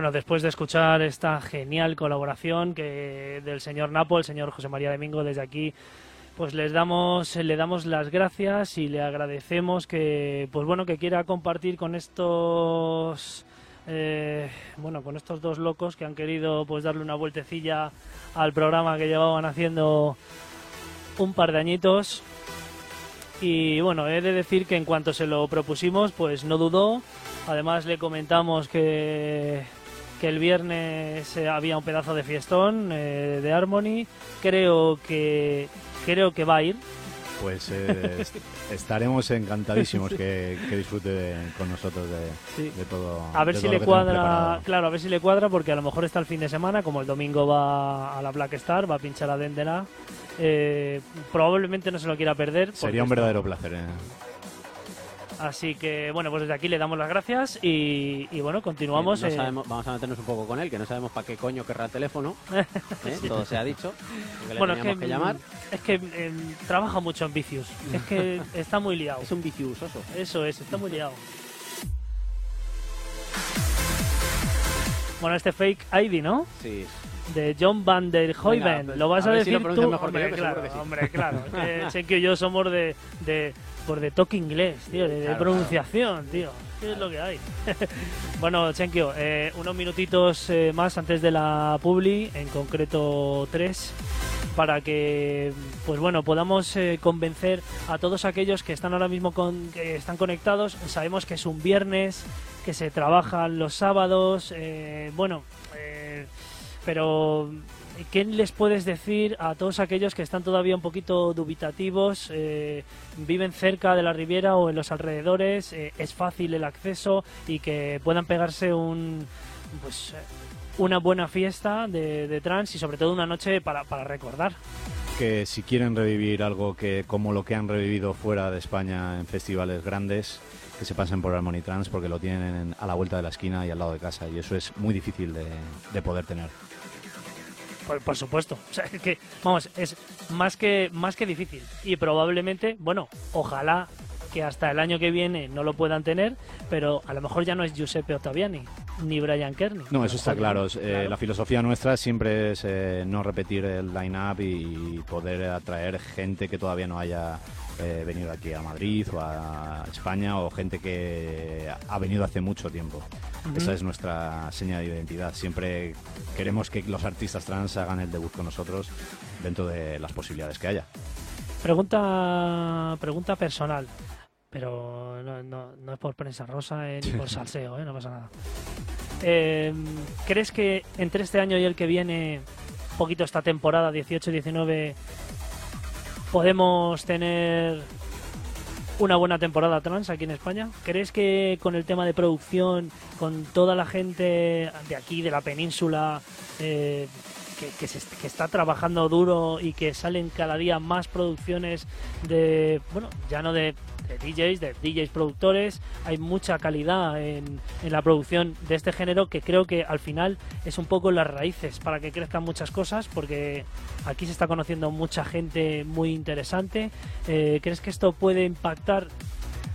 Bueno, después de escuchar esta genial colaboración que del señor Napo, el señor José María Domingo, desde aquí, pues les damos, le damos las gracias y le agradecemos que, pues bueno, que quiera compartir con estos, eh, bueno, con estos dos locos que han querido, pues darle una vueltecilla al programa que llevaban haciendo un par de añitos. Y bueno, he de decir que en cuanto se lo propusimos, pues no dudó. Además le comentamos que que el viernes eh, había un pedazo de fiestón eh, de Harmony. Creo que creo que va a ir. Pues eh, estaremos encantadísimos que, disfrute con nosotros de, todo. A ver si le cuadra, claro, a ver si le cuadra porque a lo mejor está el fin de semana, como el domingo va a la Black Star, va a pinchar a Dendera. probablemente no se lo quiera perder. Sería un verdadero placer. Así que, bueno, pues desde aquí le damos las gracias y, bueno, continuamos. Eh. vamos a meternos un poco con él, que no sabemos para qué coño querrá el teléfono. ¿eh? Todo se ha dicho. bueno, es que, llamar. Es que trabaja mucho en vicios. Es que está muy liado. Es un vicioso. Eso es, está muy liado. Bueno, este fake ID, ¿no? Sí. De John Van der Hoyven. Pues, lo vas a, decir tú, mejor hombre, claro, hombre, claro. sé que yo somos de, de por de toque inglés, tío, de, pronunciación, tío. ¿Qué es lo que hay? bueno, Chenkio, eh, unos minutitos eh, más antes de la publi, en concreto tres, para que, pues bueno, podamos eh, convencer a todos aquellos que están ahora mismo con, que están conectados. Sabemos que es un viernes, que se trabajan los sábados, bueno, pero ¿qué les puedes decir a todos aquellos que están todavía un poquito dubitativos, eh, viven cerca de la Riviera o en los alrededores, eh, es fácil el acceso y que puedan pegarse un, pues, una buena fiesta de, de trans y sobre todo una noche para, recordar? Que si quieren revivir algo que como lo que han revivido fuera de España en festivales grandes, que se pasen por Harmony Trans porque lo tienen a la vuelta de la esquina y al lado de casa y eso es muy difícil de poder tener. Por, supuesto. O sea, que, vamos, es más que, más que difícil. Y probablemente, bueno, ojalá que hasta el año que viene no lo puedan tener, pero a lo mejor ya no es Giuseppe Ottaviani ni Brian Kearney. No, eso está claro. Eh, la filosofía nuestra siempre es eh, no repetir el line-up y poder atraer gente que todavía no haya eh, venido aquí a Madrid o a España o gente que ha venido hace mucho tiempo. Esa es nuestra señal de identidad. Siempre queremos que los artistas trans hagan el debut con nosotros dentro de las posibilidades que haya. Pregunta, pregunta personal, pero no, es por prensa rosa eh, ni por salseo, eh, no pasa nada. Em, ¿Crees que entre este año y el que viene, poquito esta temporada 18-19, podemos tener una buena temporada trans aquí en España. ¿Crees que con el tema de producción, con toda la gente de aquí, de la península, eh, que, que, está trabajando duro y que salen cada día más producciones de, bueno, ya no de de DJs, de DJs productores. Hay mucha calidad en, la producción de este género que creo que al final es un poco las raíces para que crezcan muchas cosas porque aquí se está conociendo mucha gente muy interesante. Eh, ¿Crees que esto puede impactar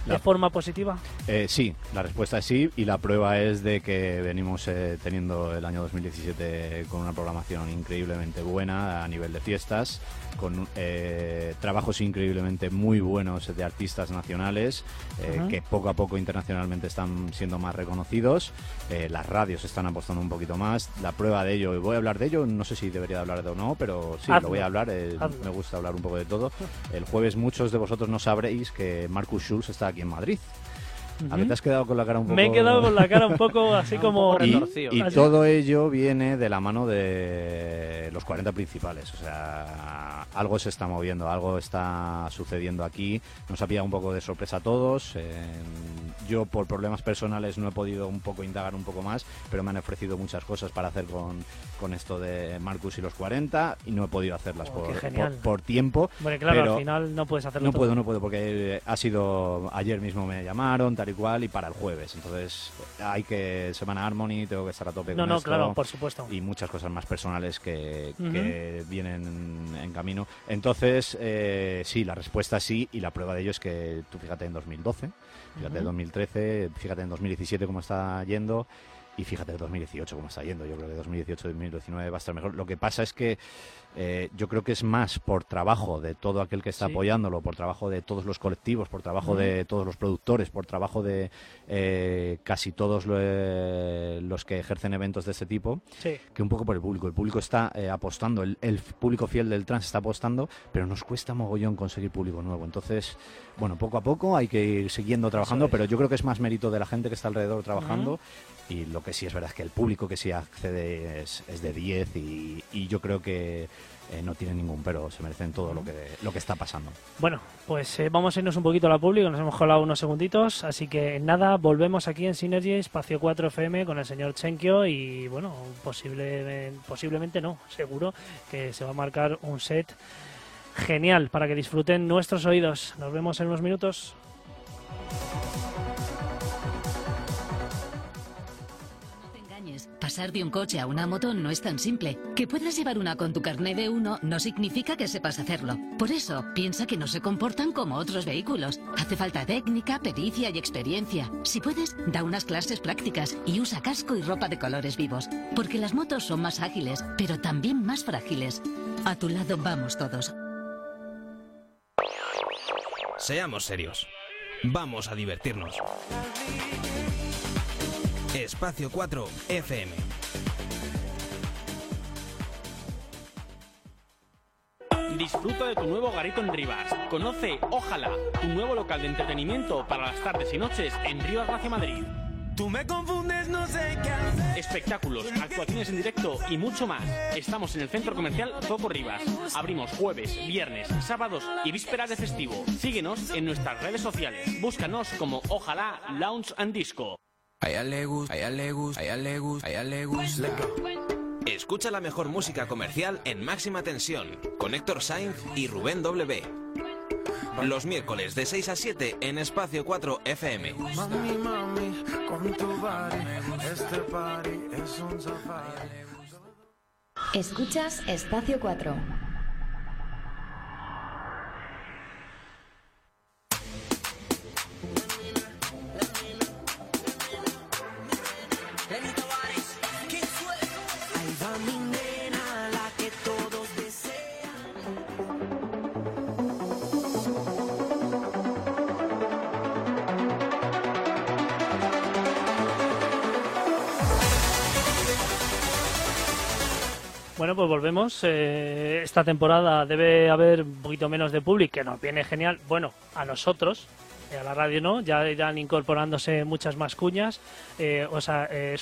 de forma positiva? Eh, sí, la respuesta es sí y la prueba es de que venimos eh, teniendo el año 2017 con una programación increíblemente buena a nivel de fiestas con eh, trabajos increíblemente muy buenos de artistas nacionales eh, que poco a poco internacionalmente están siendo más reconocidos. Eh, las radios están apostando un poquito más. La prueba de ello, y voy a hablar de ello, no sé si debería hablar de o no, pero sí, lo voy a hablar. me gusta hablar un poco de todo. El jueves muchos de vosotros no sabréis que Marcus Schulz está aquí en Madrid. ¿A te has quedado con la cara un poco...? Me he quedado con la cara un poco así como... Y, y todo ello viene de la mano de los 40 principales. O sea, algo se está moviendo, algo está sucediendo aquí. Nos ha pillado un poco de sorpresa a todos. yo, por problemas personales, no he podido un poco indagar un poco más, pero me han ofrecido muchas cosas para hacer con, con esto de Marcus y los 40 y no he podido hacerlas oh, por, por, tiempo. Bueno, claro, al final no puedes hacerlo No puedo, no puedo, porque ha sido... Ayer mismo me llamaron, igual y para el jueves. Entonces hay que semana Harmony, tengo que estar a tope no, no, claro, por supuesto. Y muchas cosas más personales que, vienen en camino. Entonces, eh, sí, la respuesta sí y la prueba de ello es que tú fíjate en 2012, fíjate en 2013, fíjate en 2017 cómo está yendo y fíjate 2018 cómo está yendo. Yo creo que 2018-2019 va a estar mejor. Lo que pasa es que eh, yo creo que es más por trabajo de todo aquel que está apoyándolo, por trabajo de todos los colectivos, por trabajo de todos los productores, por trabajo de eh, casi todos los que ejercen eventos de este tipo, que un poco por el público. El público está eh, apostando, el, público fiel del trans está apostando, pero nos cuesta mogollón conseguir público nuevo. Entonces, bueno, poco a poco hay que ir siguiendo trabajando, pero yo creo que es más mérito de la gente que está alrededor trabajando. Y lo que sí es verdad es que el público que sí accede es, de 10 y, yo creo que eh, no tiene ningún pero, se merecen todo lo que, lo que está pasando. Bueno, pues eh, vamos a irnos un poquito a la público, nos hemos colado unos segunditos, así que nada, volvemos aquí en Synergy, Espacio 4 FM con el señor Chenkio y bueno, posible, posiblemente no, seguro que se va a marcar un set genial para que disfruten nuestros oídos. Nos vemos en unos minutos. Pasar de un coche a una moto no es tan simple. Que puedas llevar una con tu carnet de uno no significa que sepas hacerlo. Por eso, piensa que no se comportan como otros vehículos. Hace falta técnica, pericia y experiencia. Si puedes, da unas clases prácticas y usa casco y ropa de colores vivos. Porque las motos son más ágiles, pero también más frágiles. A tu lado vamos todos. Seamos serios. Vamos a divertirnos. Espacio 4 FM. Disfruta de tu nuevo garito en Rivas. Conoce Ojalá, tu nuevo local de entretenimiento para las tardes y noches en Rivas Gracia Madrid. Tú me confundes, no sé qué Espectáculos, actuaciones en directo y mucho más. Estamos en el centro comercial Coco Rivas. Abrimos jueves, viernes, sábados y vísperas de festivo. Síguenos en nuestras redes sociales. Búscanos como Ojalá Lounge and Disco. A ella le gusta, a ella le gusta, a ella le gusta, a ella le gusta. Escucha la mejor música comercial en máxima tensión con Héctor Sainz y Rubén W. Los miércoles de 6 a 7 en Espacio 4 FM. Mami, mami, con tu body, este party es un safari. Escuchas Espacio 4. Bueno, pues volvemos. Eh, esta temporada debe haber un poquito menos de público, que nos viene genial. Bueno, a nosotros, a la radio no, ya irán incorporándose muchas más cuñas. Eh, os,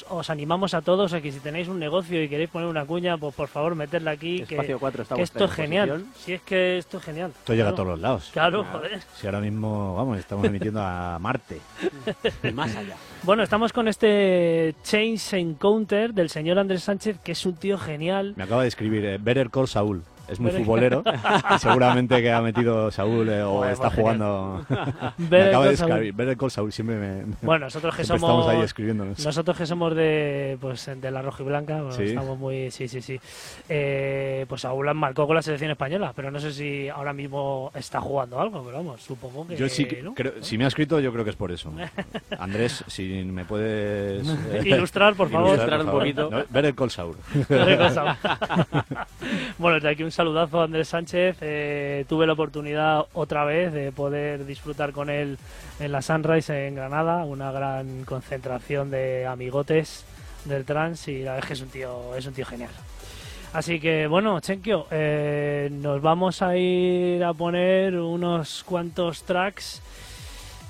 os, animamos a todos a que si tenéis un negocio y queréis poner una cuña, pues por favor meterla aquí. que, esto es genial. Si es que esto es genial. Esto llega a todos los lados. Claro, joder. Si ahora mismo, vamos, estamos emitiendo a Marte. más allá. Bueno, estamos con este Change Encounter del señor Andrés Sánchez, que es un tío genial. Me acaba de escribir eh, Better Call Saúl es muy futbolero y seguramente que ha metido Saúl eh, o está jugando. me acaba de escribir, ver el call Saúl siempre me. Bueno, nosotros que somos. Estamos ahí escribiéndonos. Nosotros que somos de pues de la roja y blanca, estamos muy. Sí, sí, sí. Eh, pues Saúl marcó con la selección española, pero no sé si ahora mismo está jugando algo, pero vamos, supongo que. Yo sí, creo, si me ha escrito, yo creo que es por eso. Andrés, si me puedes. ilustrar, por favor. Ilustrar un poquito. ver el call Saúl. bueno, de aquí un saludazo a Andrés Sánchez. Eh, tuve la oportunidad otra vez de poder disfrutar con él en la Sunrise en Granada, una gran concentración de amigotes del trans y la verdad es que es un tío, es un tío genial. Así que bueno, Chenkio, eh, nos vamos a ir a poner unos cuantos tracks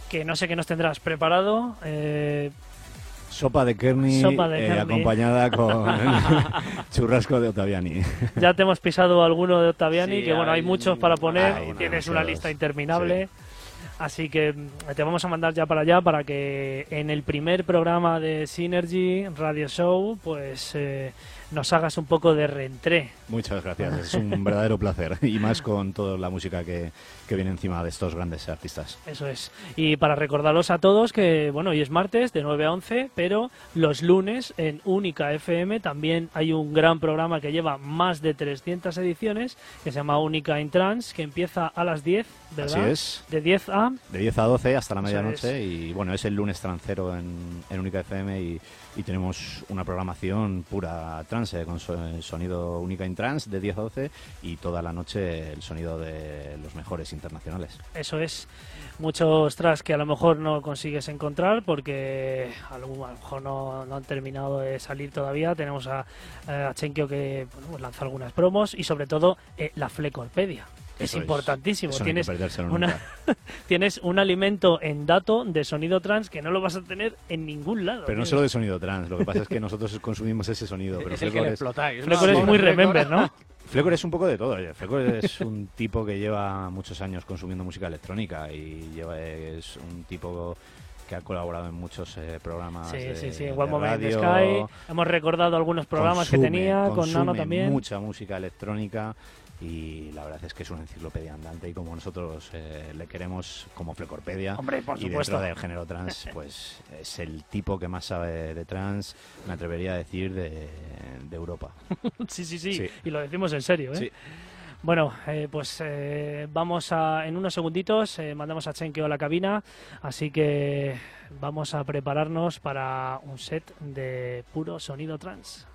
que no sé qué nos tendrás preparado. Eh, Sopa de Kearney, eh, acompañada con churrasco de Ottaviani. Ya te hemos pisado alguno de Ottaviani, que bueno, hay muchos para poner y tienes una lista interminable. Así que mm, te vamos a mandar ya para allá para que en el primer programa de Synergy Radio Show, pues eh, nos hagas un poco de reentré. Muchas gracias, es un verdadero placer y más con toda la música que, que viene encima de estos grandes artistas. Eso es. Y para recordaros a todos que, bueno, hoy es martes de 9 a 11, pero los lunes en Única FM también hay un gran programa que lleva más de 300 ediciones que se llama Única in Trans, que empieza a las 10, ¿verdad? Así es. De 10 a... De 10 a 12 hasta la medianoche y bueno, es el lunes trancero en, en Única FM y, y tenemos una programación pura trance con so- sonido Única in Trans de 10 a 12 y toda la noche el sonido de los mejores internacionales. Eso es. Muchos tracks que a lo mejor no consigues encontrar porque a lo, a mejor no, no han terminado de salir todavía. Tenemos a, a Chenkio que bueno, pues lanza algunas promos y sobre todo eh, la Flecorpedia. Es importantísimo. Eso no que tienes, perdérselo una- tienes un alimento en dato de sonido trans que no lo vas a tener en ningún lado. Pero no solo de sonido trans, lo que pasa es que nosotros consumimos ese sonido. Pero Es el que Flecor le es- explotáis. Flecor es muy remember, ¿no? Flecor es un poco de todo. Flecor es un tipo que lleva muchos años consumiendo música electrónica y lleva, es un tipo que ha colaborado en muchos eh, programas Sí, de, sí, sí. de One Moment radio. Sky. Hemos recordado algunos programas que Consume- tenía con Nano también. mucha música electrónica y la verdad es que es una enciclopedia andante y como nosotros eh, le queremos como Flecorpedia Hombre, por y supuesto. dentro del género trans pues es el tipo que más sabe de trans me atrevería a decir de, de Europa sí, sí, sí, Sí. Y lo decimos en serio, ¿eh? Sí. Bueno, eh, pues eh, vamos a, en unos segunditos, eh, mandamos a Chenkio a la cabina, así que vamos a prepararnos para un set de puro sonido trans.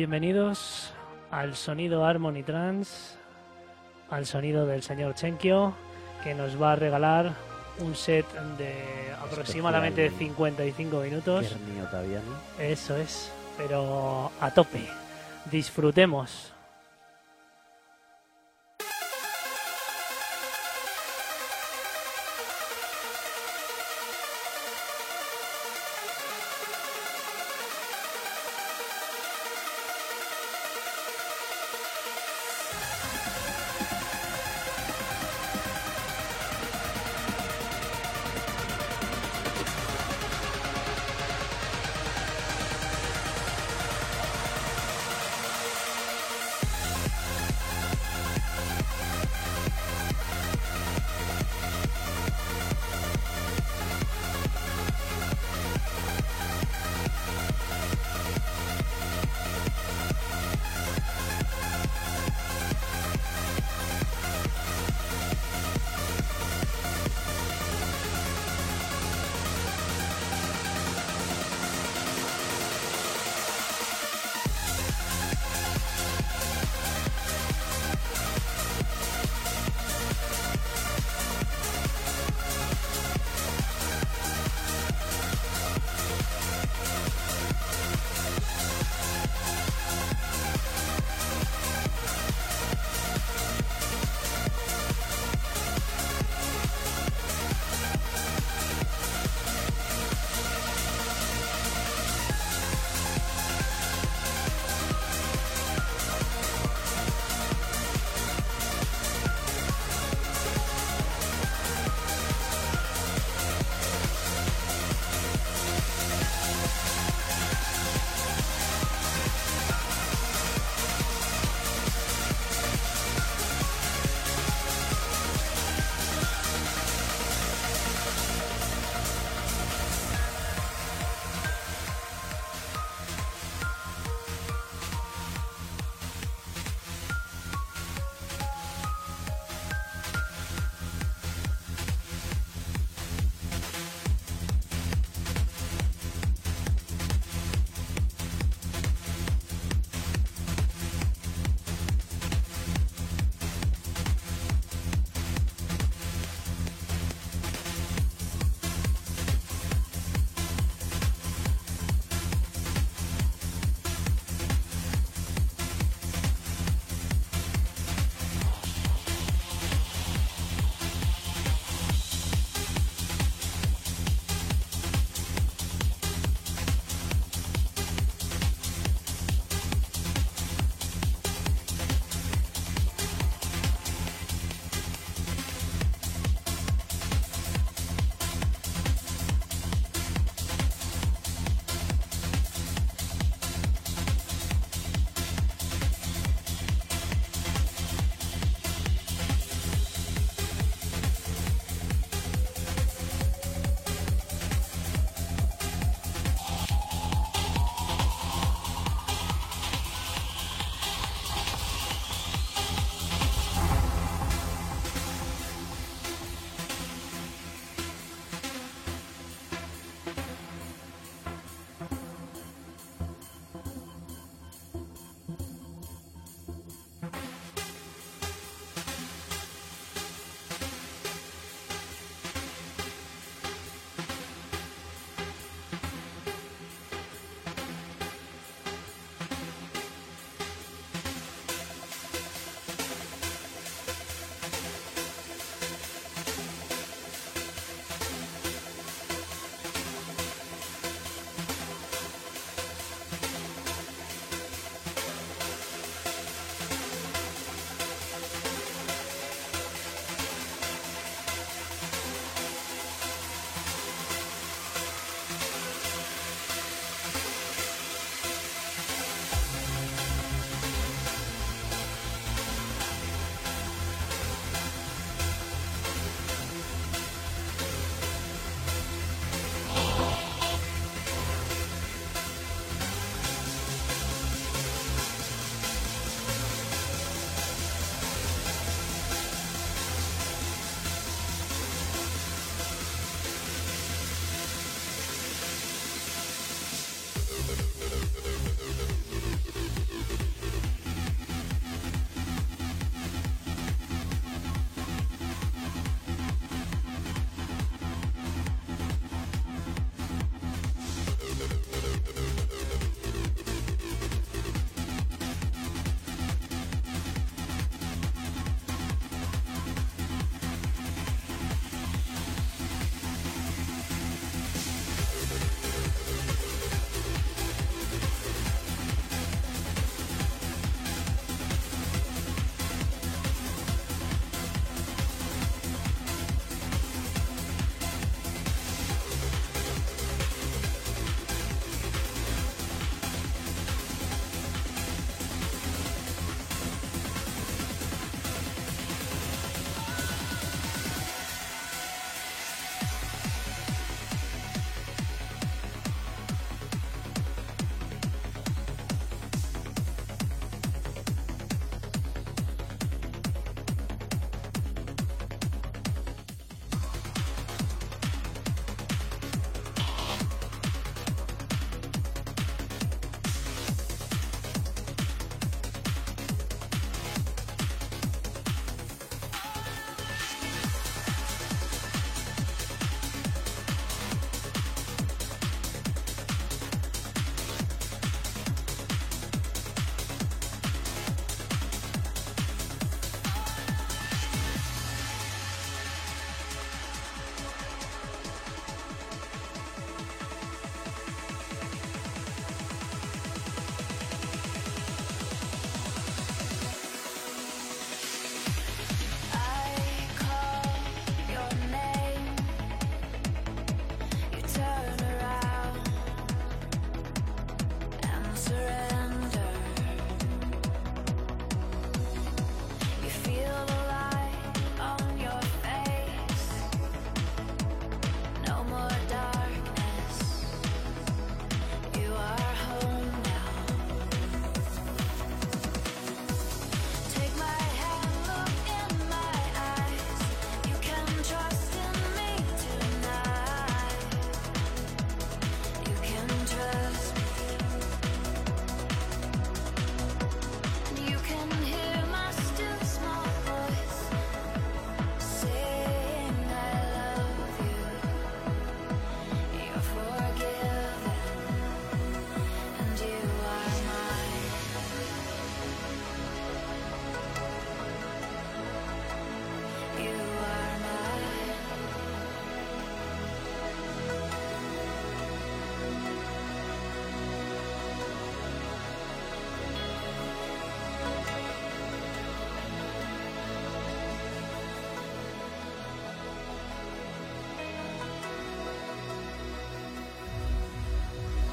Bienvenidos al sonido Harmony Trans, al sonido del señor Chenkyo, que nos va a regalar un set de aproximadamente 55 minutos. Eso es, pero a tope. Disfrutemos.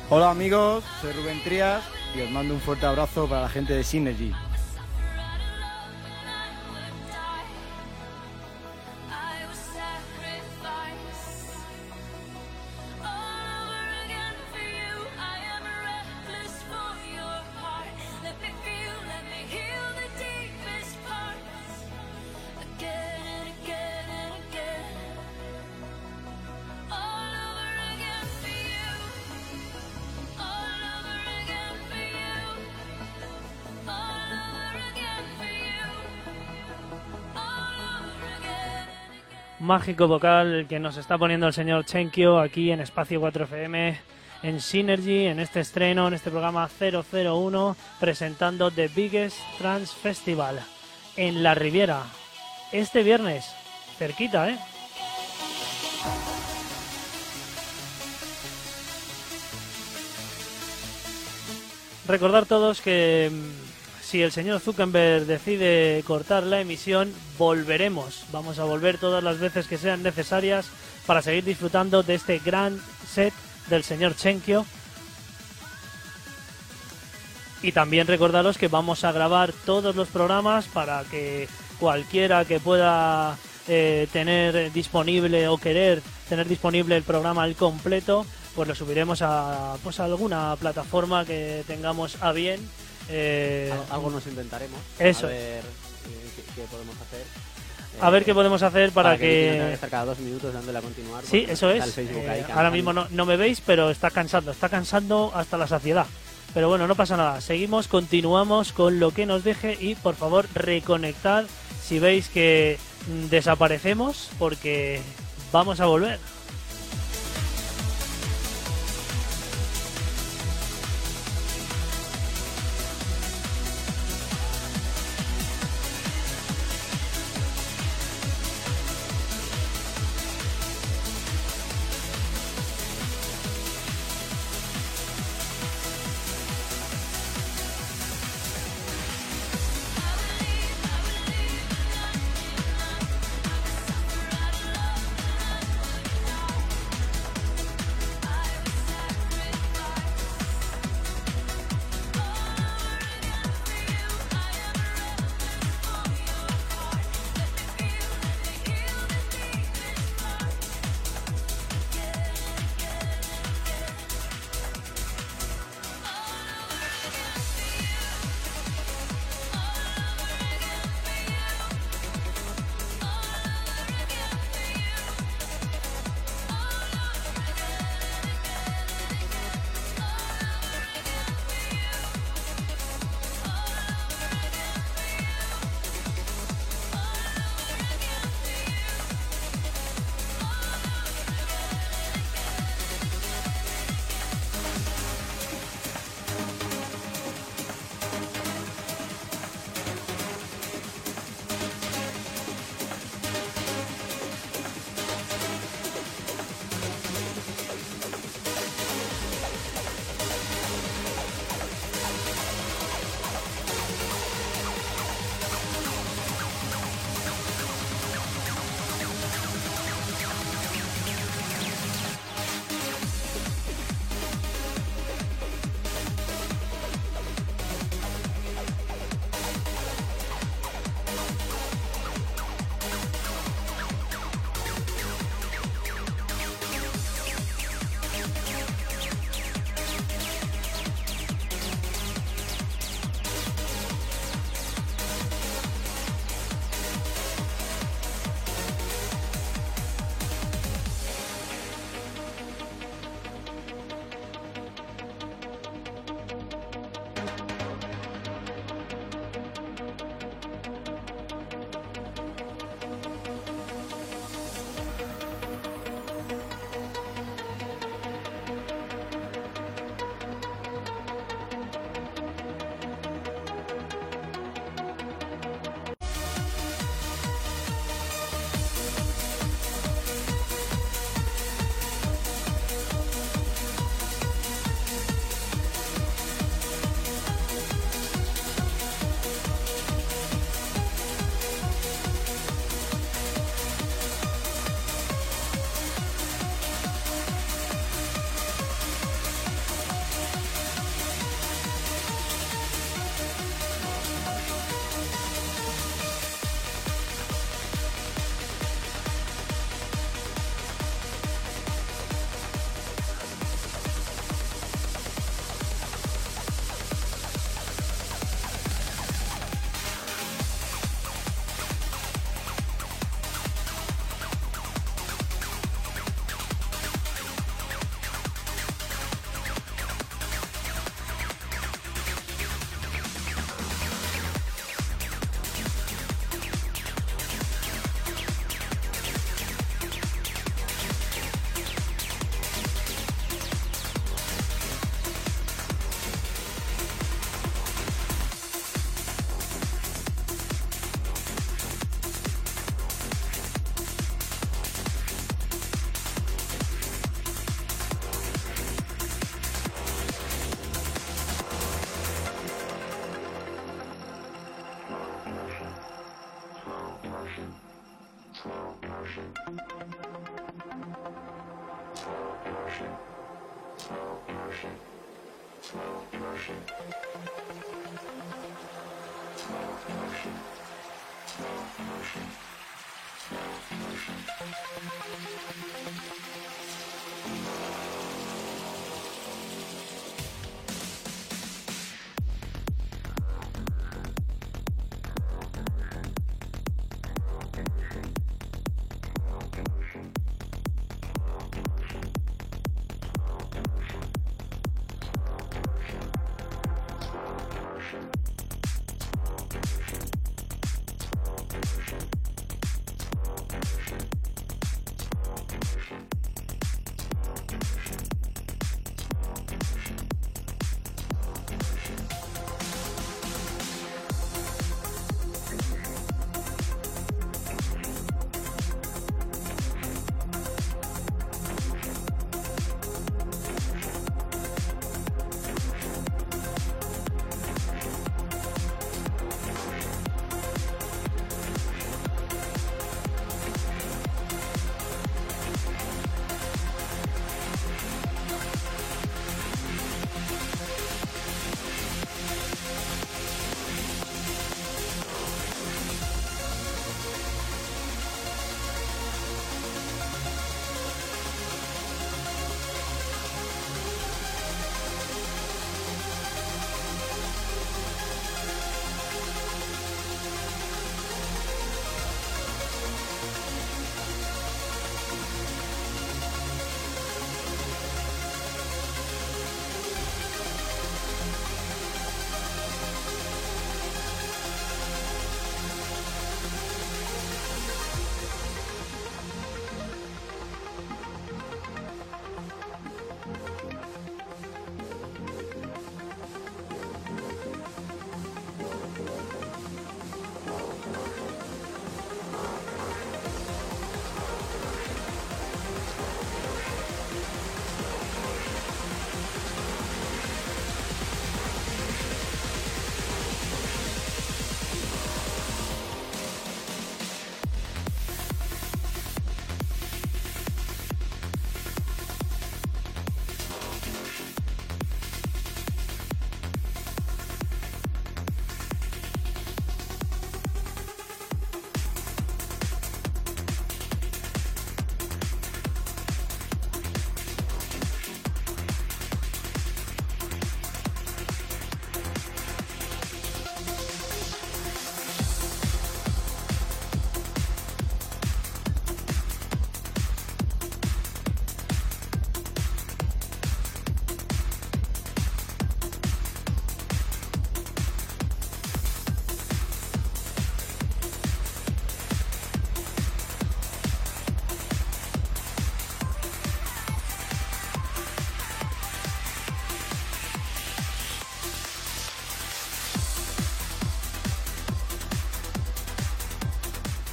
Hola amigos, soy Rubén Trías y os mando un fuerte abrazo para la gente de Synergy. Mágico vocal que nos está poniendo el señor Chenkio aquí en Espacio 4FM, en Synergy, en este estreno, en este programa 001, presentando The Biggest Trans Festival en La Riviera. Este viernes, cerquita, ¿eh? Recordar todos que mm, si el señor Zuckerberg decide cortar la emisión, volveremos. Vamos a volver todas las veces que sean necesarias para seguir disfrutando de este gran set del señor Chenkio. Y también recordaros que vamos a grabar todos los programas para que cualquiera que pueda eh, tener disponible o querer tener disponible el programa al completo, pues lo subiremos a, pues a alguna plataforma que tengamos a bien eh, algo, nos inventaremos. Eso. A ver qué, podemos hacer. A ver qué podemos hacer para, que... estar cada dos minutos dándole a continuar. Sí, eso es. Eh, ahora mismo no, no me veis, pero está cansando. Está cansando hasta la saciedad. Pero bueno, no pasa nada. Seguimos, continuamos con lo que nos deje y por favor reconectar si veis que mm, desaparecemos porque vamos a volver.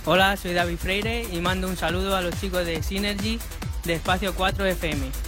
Hola, soy David Freire y mando un saludo a los chicos de Synergy de Espacio 4 FM.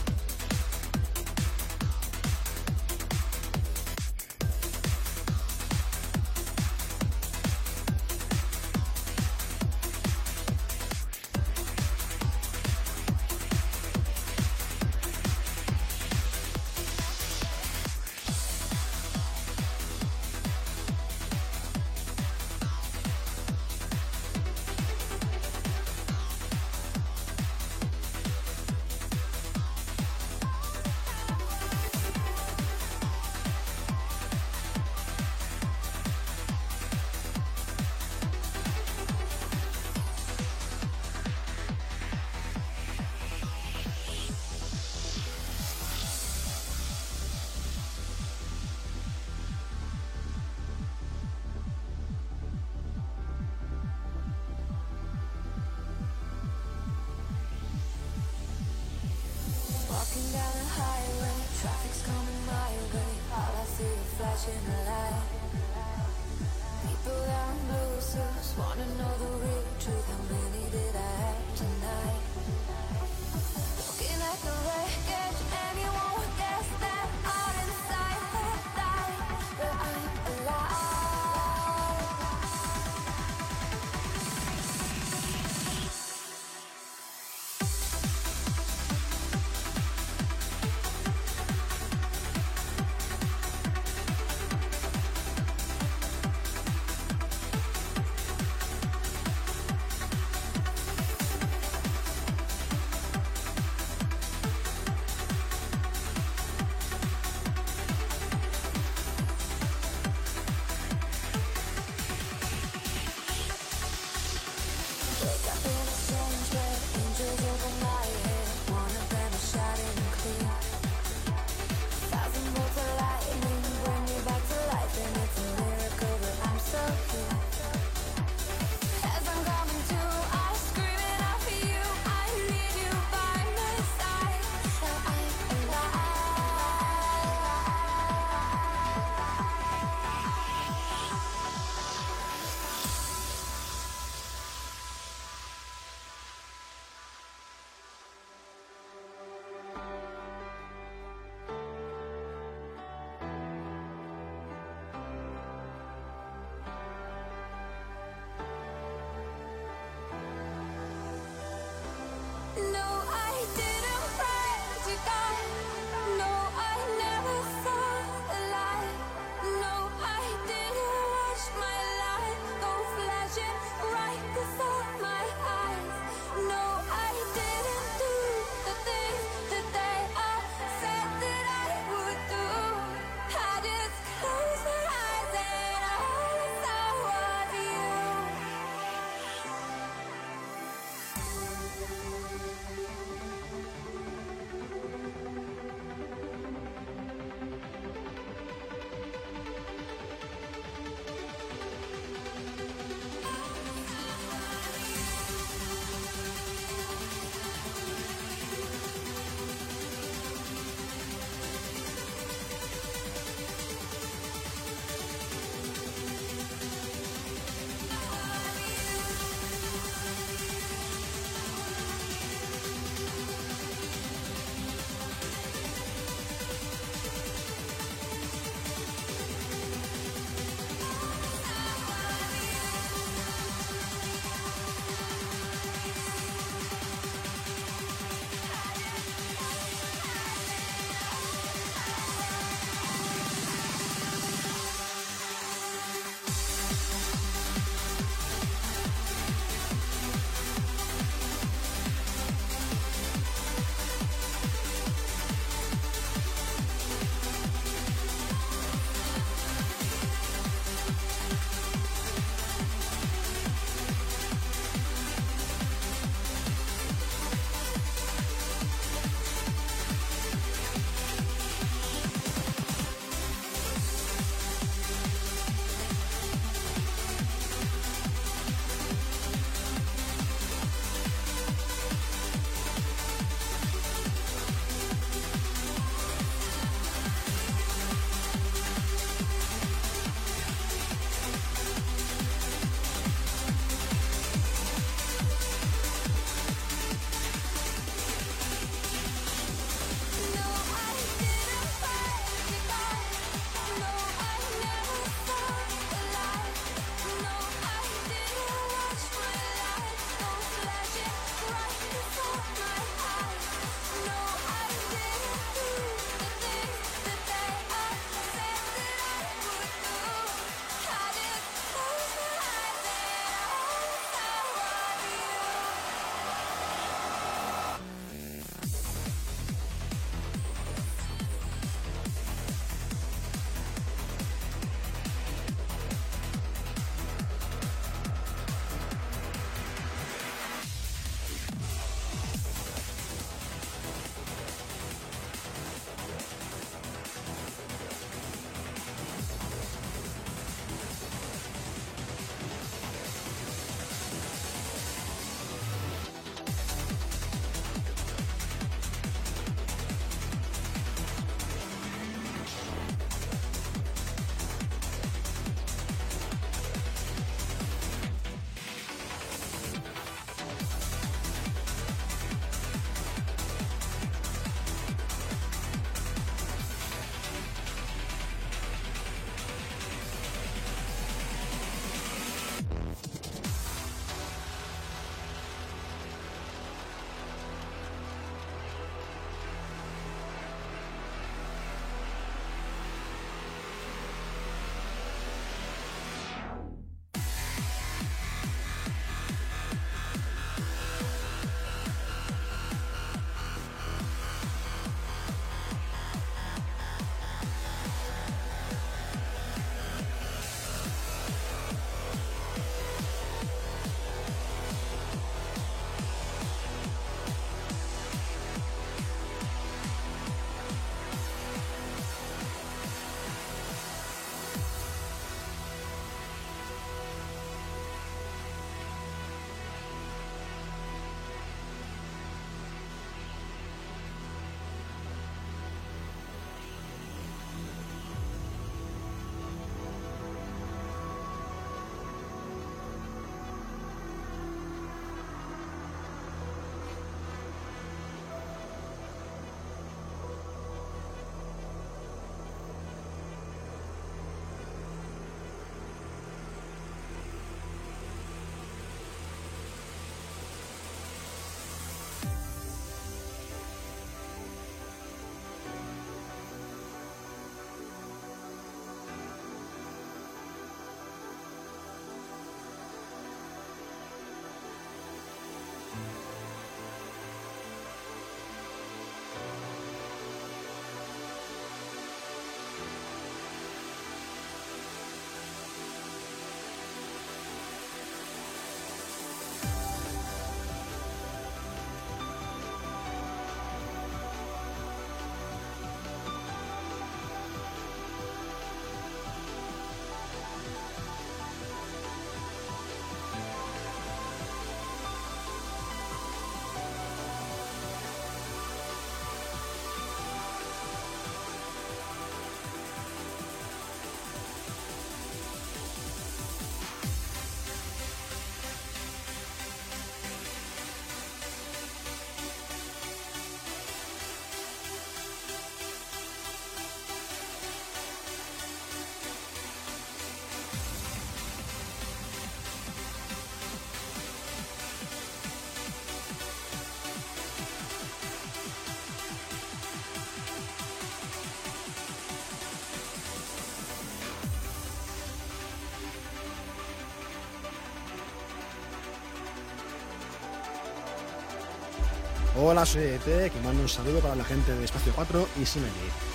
Hola, soy ET, que mando un saludo para la gente de Espacio 4 y Synergy.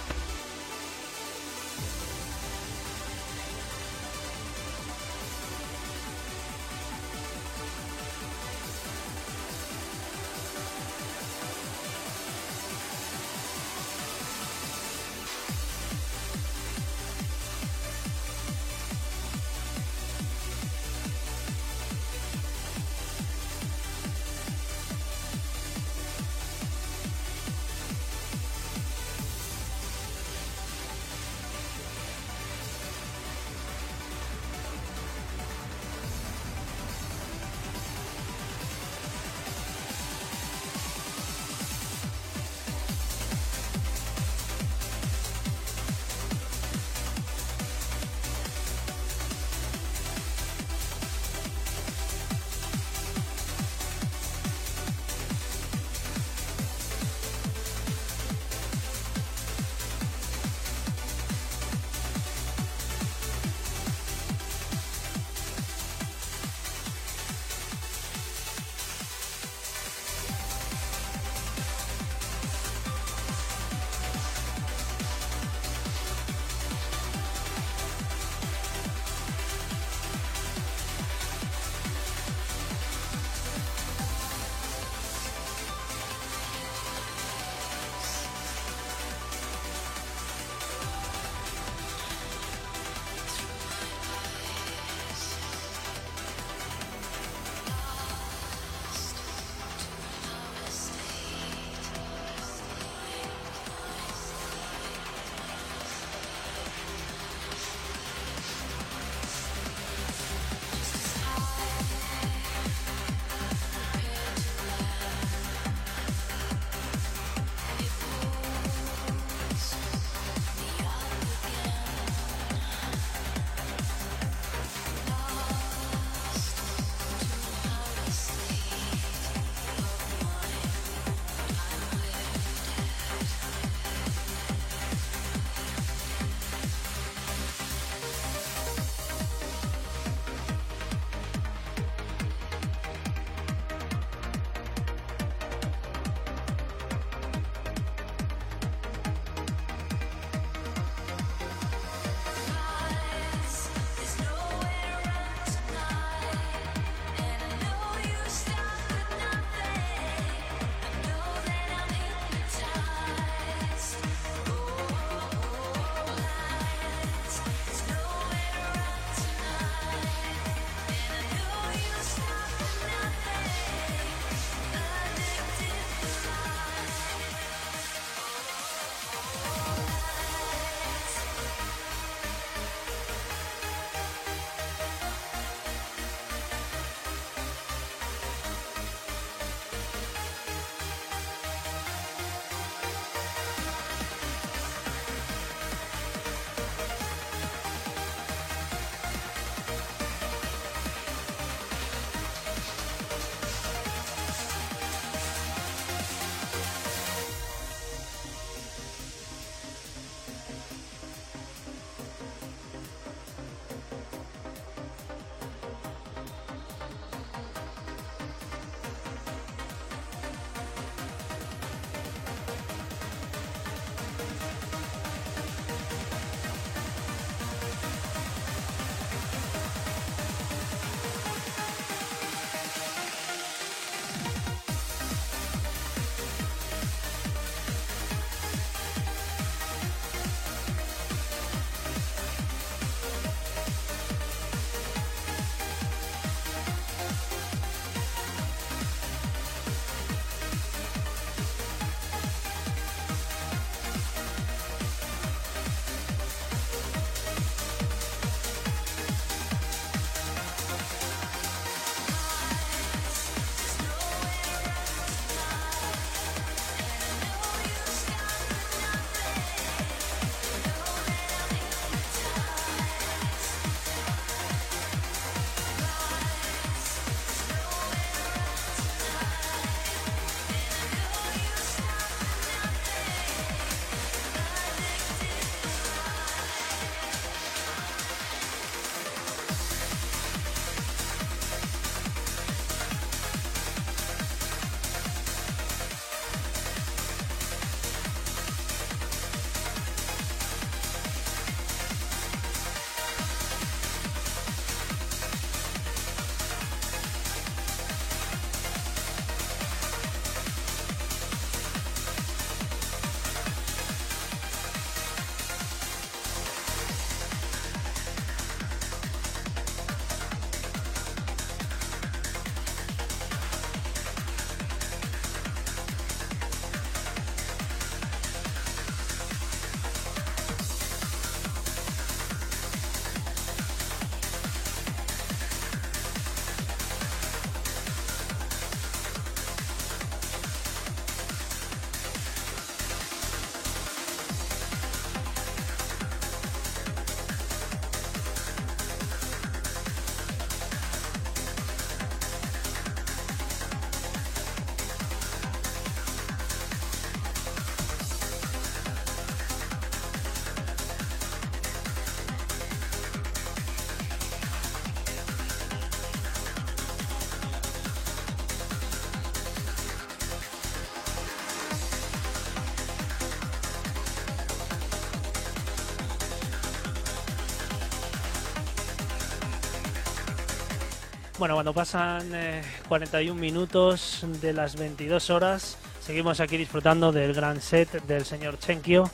Bueno, cuando pasan eh, 41 minutos de las 22 horas, seguimos aquí disfrutando del gran set del señor Chenkio.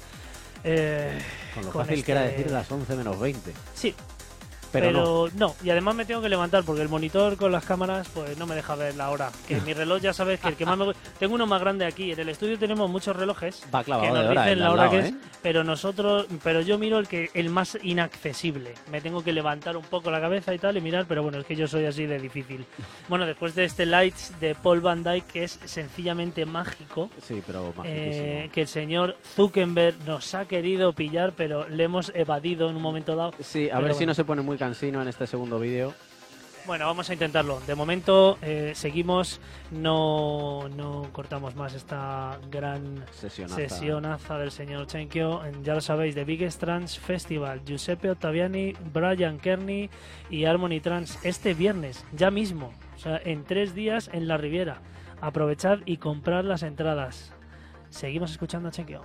eh, Con lo con fácil que era este- decir las 11 menos 20. Sí. Pero Pero, no. y además me tengo que levantar porque el monitor con las cámaras pues no me deja ver la hora. Que mi reloj ya sabes que el que más me tengo uno más grande aquí. En el estudio tenemos muchos relojes Va que nos de hora, dicen el la hora lado, que ¿eh? es, pero nosotros, pero yo miro el que el más inaccesible. Me tengo que levantar un poco la cabeza y tal y mirar, pero bueno, es que yo soy así de difícil. Bueno, después de este Lights de Paul Van Dyke que es sencillamente mágico. Sí, pero eh, que el señor Zuckerberg nos ha querido pillar, pero le hemos evadido en un momento dado. Sí, a Pero ver si no se pone muy cansino en este segundo vídeo. Bueno, vamos a intentarlo. De momento eh, seguimos, no, no cortamos más esta gran Sesionaza. sesionaza del señor Chenkyo. En- Ya lo sabéis, The Biggest Trans Festival, Giuseppe Ottaviani, Brian Kearney y Harmony Trans este viernes, ya mismo, o sea, en tres días en la Riviera. Aprovechad y comprad las entradas. Seguimos escuchando a Chenkyo.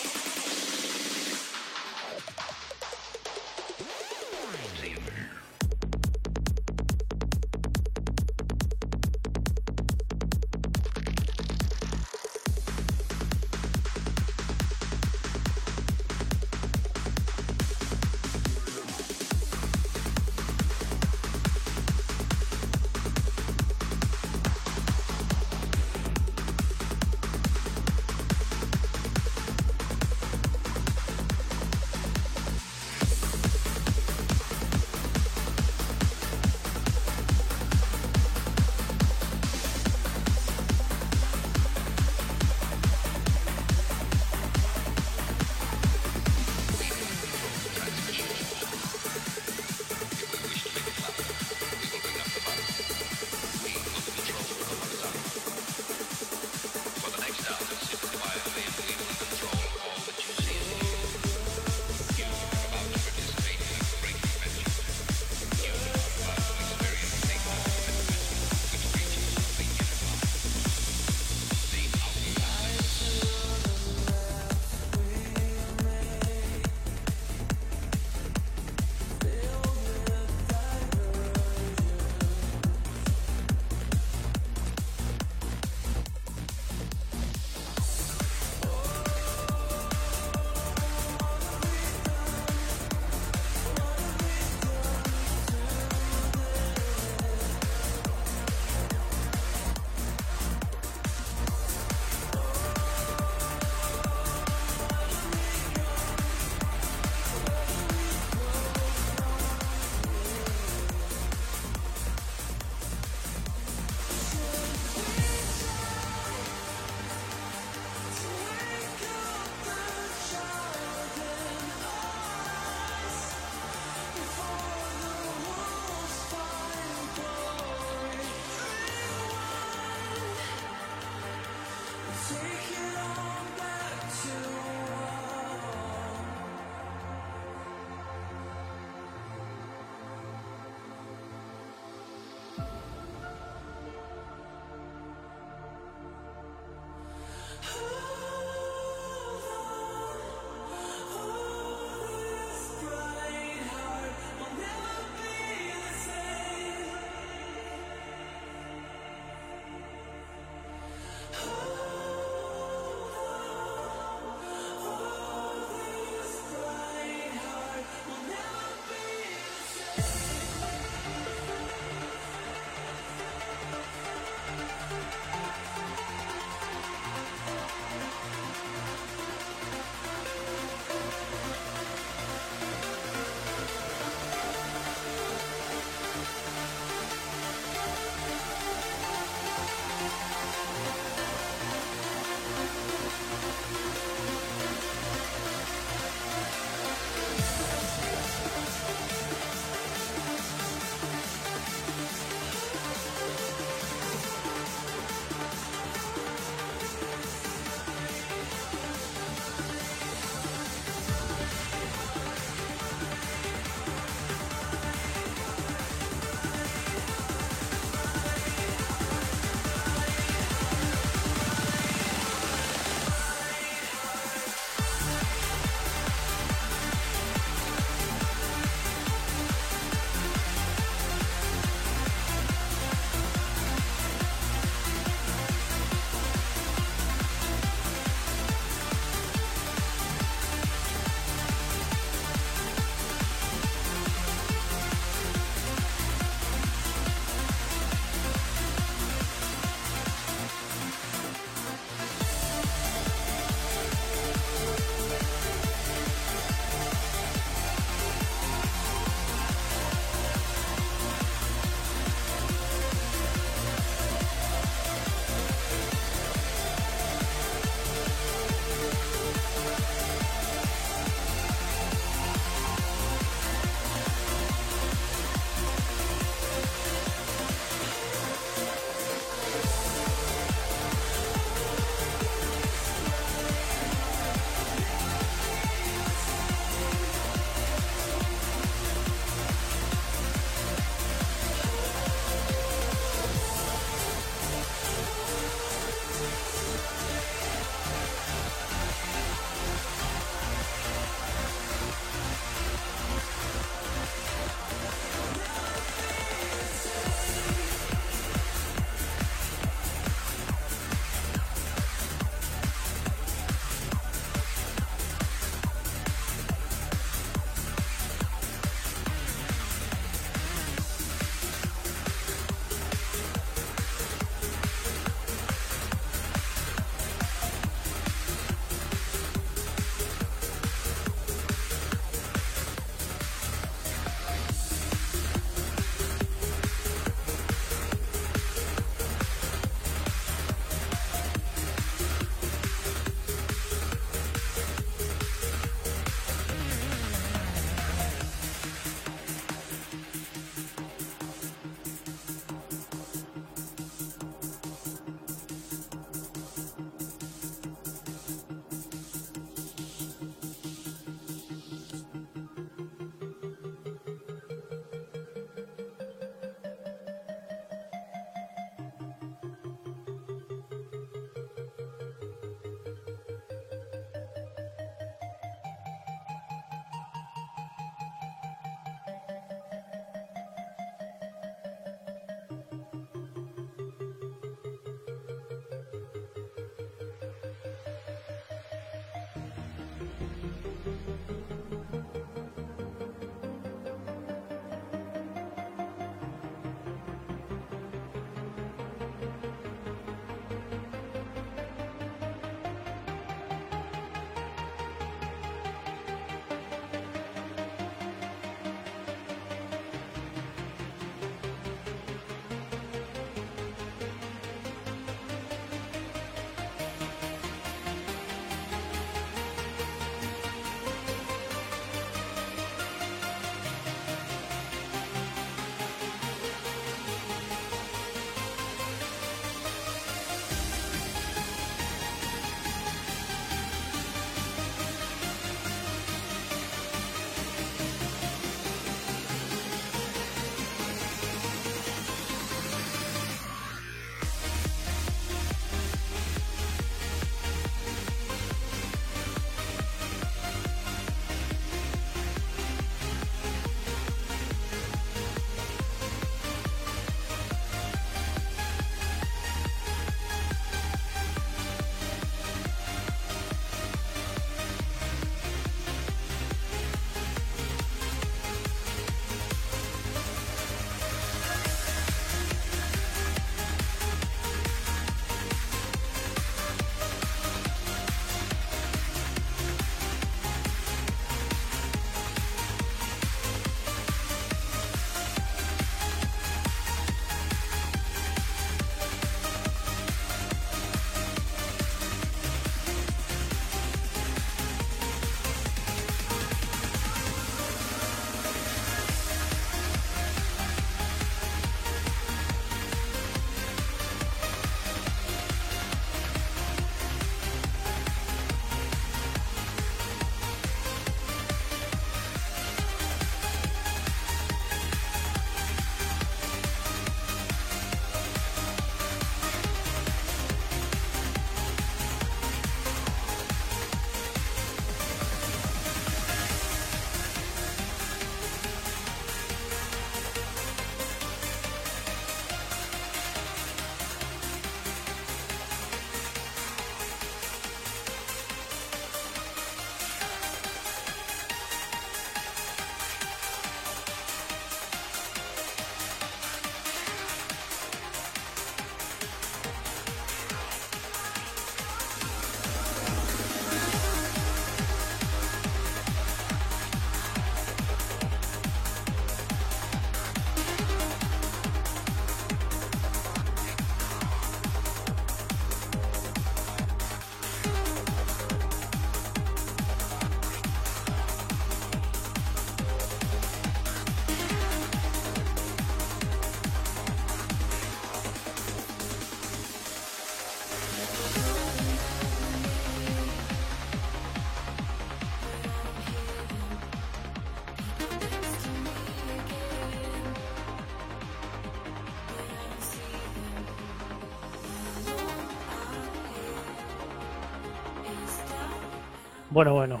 Bueno, bueno.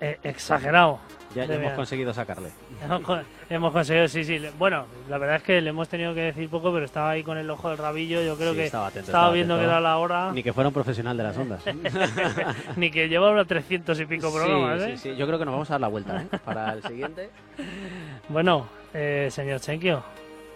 Eh, exagerado. Ya, hemos conseguido sacarle. Hemos con- Hemos conseguido, sí, sí. Bueno, la verdad es que le hemos tenido que decir poco, pero estaba ahí con el ojo del rabillo. Yo creo Sí, que estaba atento, estaba estaba viendo atento. que era la hora. Ni que fuera un profesional de las ondas. Ni que lleva unos 300 y pico programas, sí, ¿eh? sí, sí. Yo creo que nos vamos a dar la vuelta ¿eh? para el siguiente. Bueno, eh, señor Chenkio,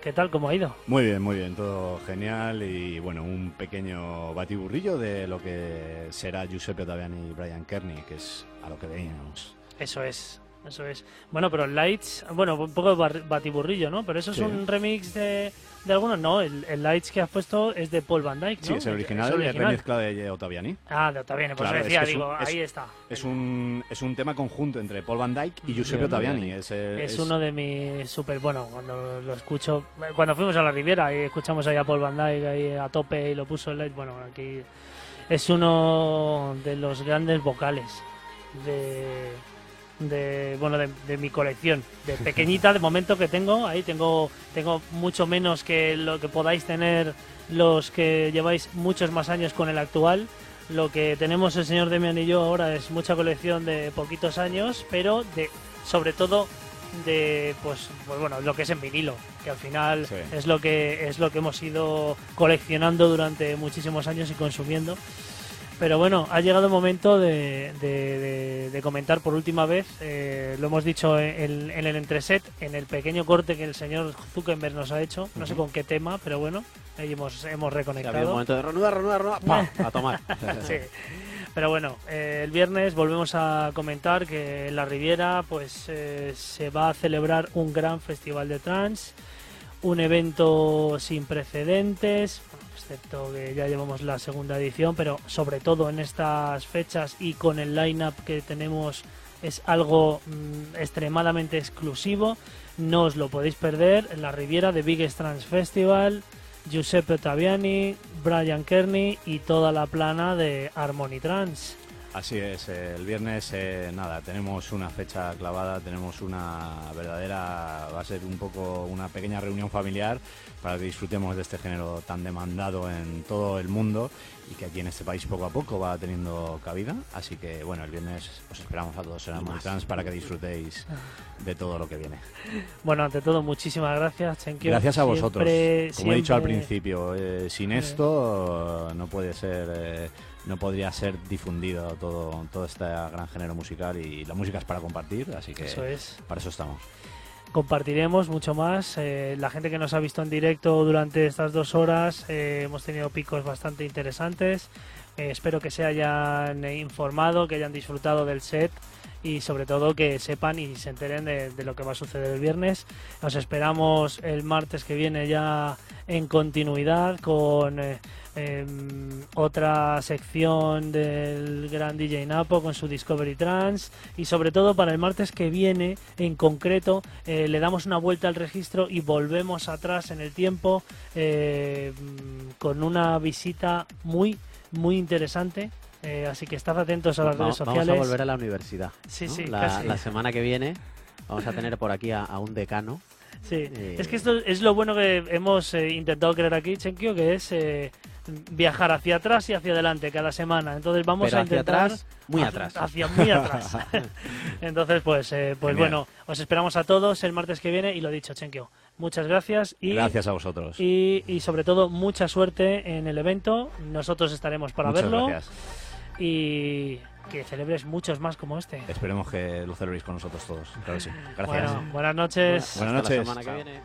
¿qué tal? ¿Cómo ha ido? Muy bien, muy bien, todo genial y bueno, un pequeño batiburrillo de lo que será Giuseppe Ottaviani y Brian Kearney, que es a lo que veníamos. Eso es, eso es. Bueno, pero Lights, bueno, un poco batiburrillo, ¿no? Pero eso es un remix de, de algunos, no. El, el Lights que has puesto es de Paul Van Dyke, ¿no? Sí, es el original, el remezcla de Ottaviani. Ah, de Ottaviani, pues Claro, es decía, que es digo, es- ahí está. Es un, es un tema conjunto entre Paul Van Dyke y Giuseppe Ottaviani. Es, eh, Es uno de mis super, bueno, cuando lo escucho, cuando fuimos a la Riviera y escuchamos ahí a Paul Van Dyke ahí a tope y lo puso el light, bueno, aquí es uno de los grandes vocales de, de bueno, de, de mi colección, de pequeñita de momento que tengo, ahí tengo, tengo mucho menos que lo que podáis tener los que lleváis muchos más años con el actual. Lo que tenemos el señor Demian y yo ahora es mucha colección de poquitos años, pero de sobre todo de pues, pues bueno lo que es en vinilo que al final Sí. es lo que es lo que hemos ido coleccionando durante muchísimos años y consumiendo Pero bueno, ha llegado el momento de, de- de- de comentar por última vez, eh, lo hemos dicho en, en el entreset, en el pequeño corte que el señor Zuckerberg nos ha hecho, no sé con qué tema, pero bueno, ahí hemos, hemos reconectado. había un momento de reanudar, reanudar, reanudar, ¡pam! a tomar. Sí. Pero bueno, eh, el viernes volvemos a comentar que en la Riviera pues eh, se va a celebrar un gran festival de trance, un evento sin precedentes, excepto que ya llevamos la segunda edición, pero sobre todo en estas fechas y con el line-up que tenemos es algo mm, extremadamente exclusivo. No os lo podéis perder la Riviera de Biggest Trance Festival. Giuseppe Ottaviani, Brian Kearney y toda la plana de Harmony Trance. Así es, el viernes eh, nada, tenemos una fecha clavada, tenemos una verdadera, va a ser un poco una pequeña reunión familiar para que disfrutemos de este género tan demandado en todo el mundo y que aquí en este país poco a poco va teniendo cabida. Así que bueno, el viernes os esperamos a todos en Harmony Trans para que disfrutéis de todo lo que viene. Bueno, ante todo, muchísimas gracias, Chenkio. Gracias a vosotros. Siempre- Como he dicho al principio, eh, sin esto eh, no puede ser, eh, no podría ser difundido todo, todo este gran género musical y la música es para compartir, así que Eso es. para eso estamos. Compartiremos mucho más. Eh, la gente que nos ha visto en directo durante estas dos horas, eh, hemos tenido picos bastante interesantes. Eh, espero que se hayan informado, que hayan disfrutado del set y sobre todo que sepan y se enteren de, lo que va a suceder el viernes. Nos esperamos el martes que viene ya en continuidad con eh, em, otra sección del gran DJ Napo con su Discovery Trans y sobre todo para el martes que viene en concreto eh, le damos una vuelta al registro y volvemos atrás en el tiempo eh, con una visita muy muy interesante eh, así que estad atentos a las Vamos- redes sociales Vamos a volver a la universidad. Sí, ¿no? sí, la, casi. la semana que viene vamos a tener por aquí a, a un decano. Sí, Eh, es que esto es lo bueno que hemos eh, intentado crear aquí, Chenkio, que es eh, viajar hacia atrás y hacia adelante cada semana. Entonces vamos Pero a hacia intentar atrás, muy hacia- atrás. hacia muy atrás. Entonces, pues, eh, pues Genial. bueno, os esperamos a todos el martes que viene y lo dicho, Chenkio. Muchas gracias y Gracias a vosotros. y, y sobre todo mucha suerte en el evento. Nosotros estaremos para Muchas verlo gracias. Y que celebres muchos más como este. Esperemos que lo celebréis con nosotros todos. Claro que sí. Gracias. Bueno, buenas noches. Buenas Hasta la noches. semana que viene.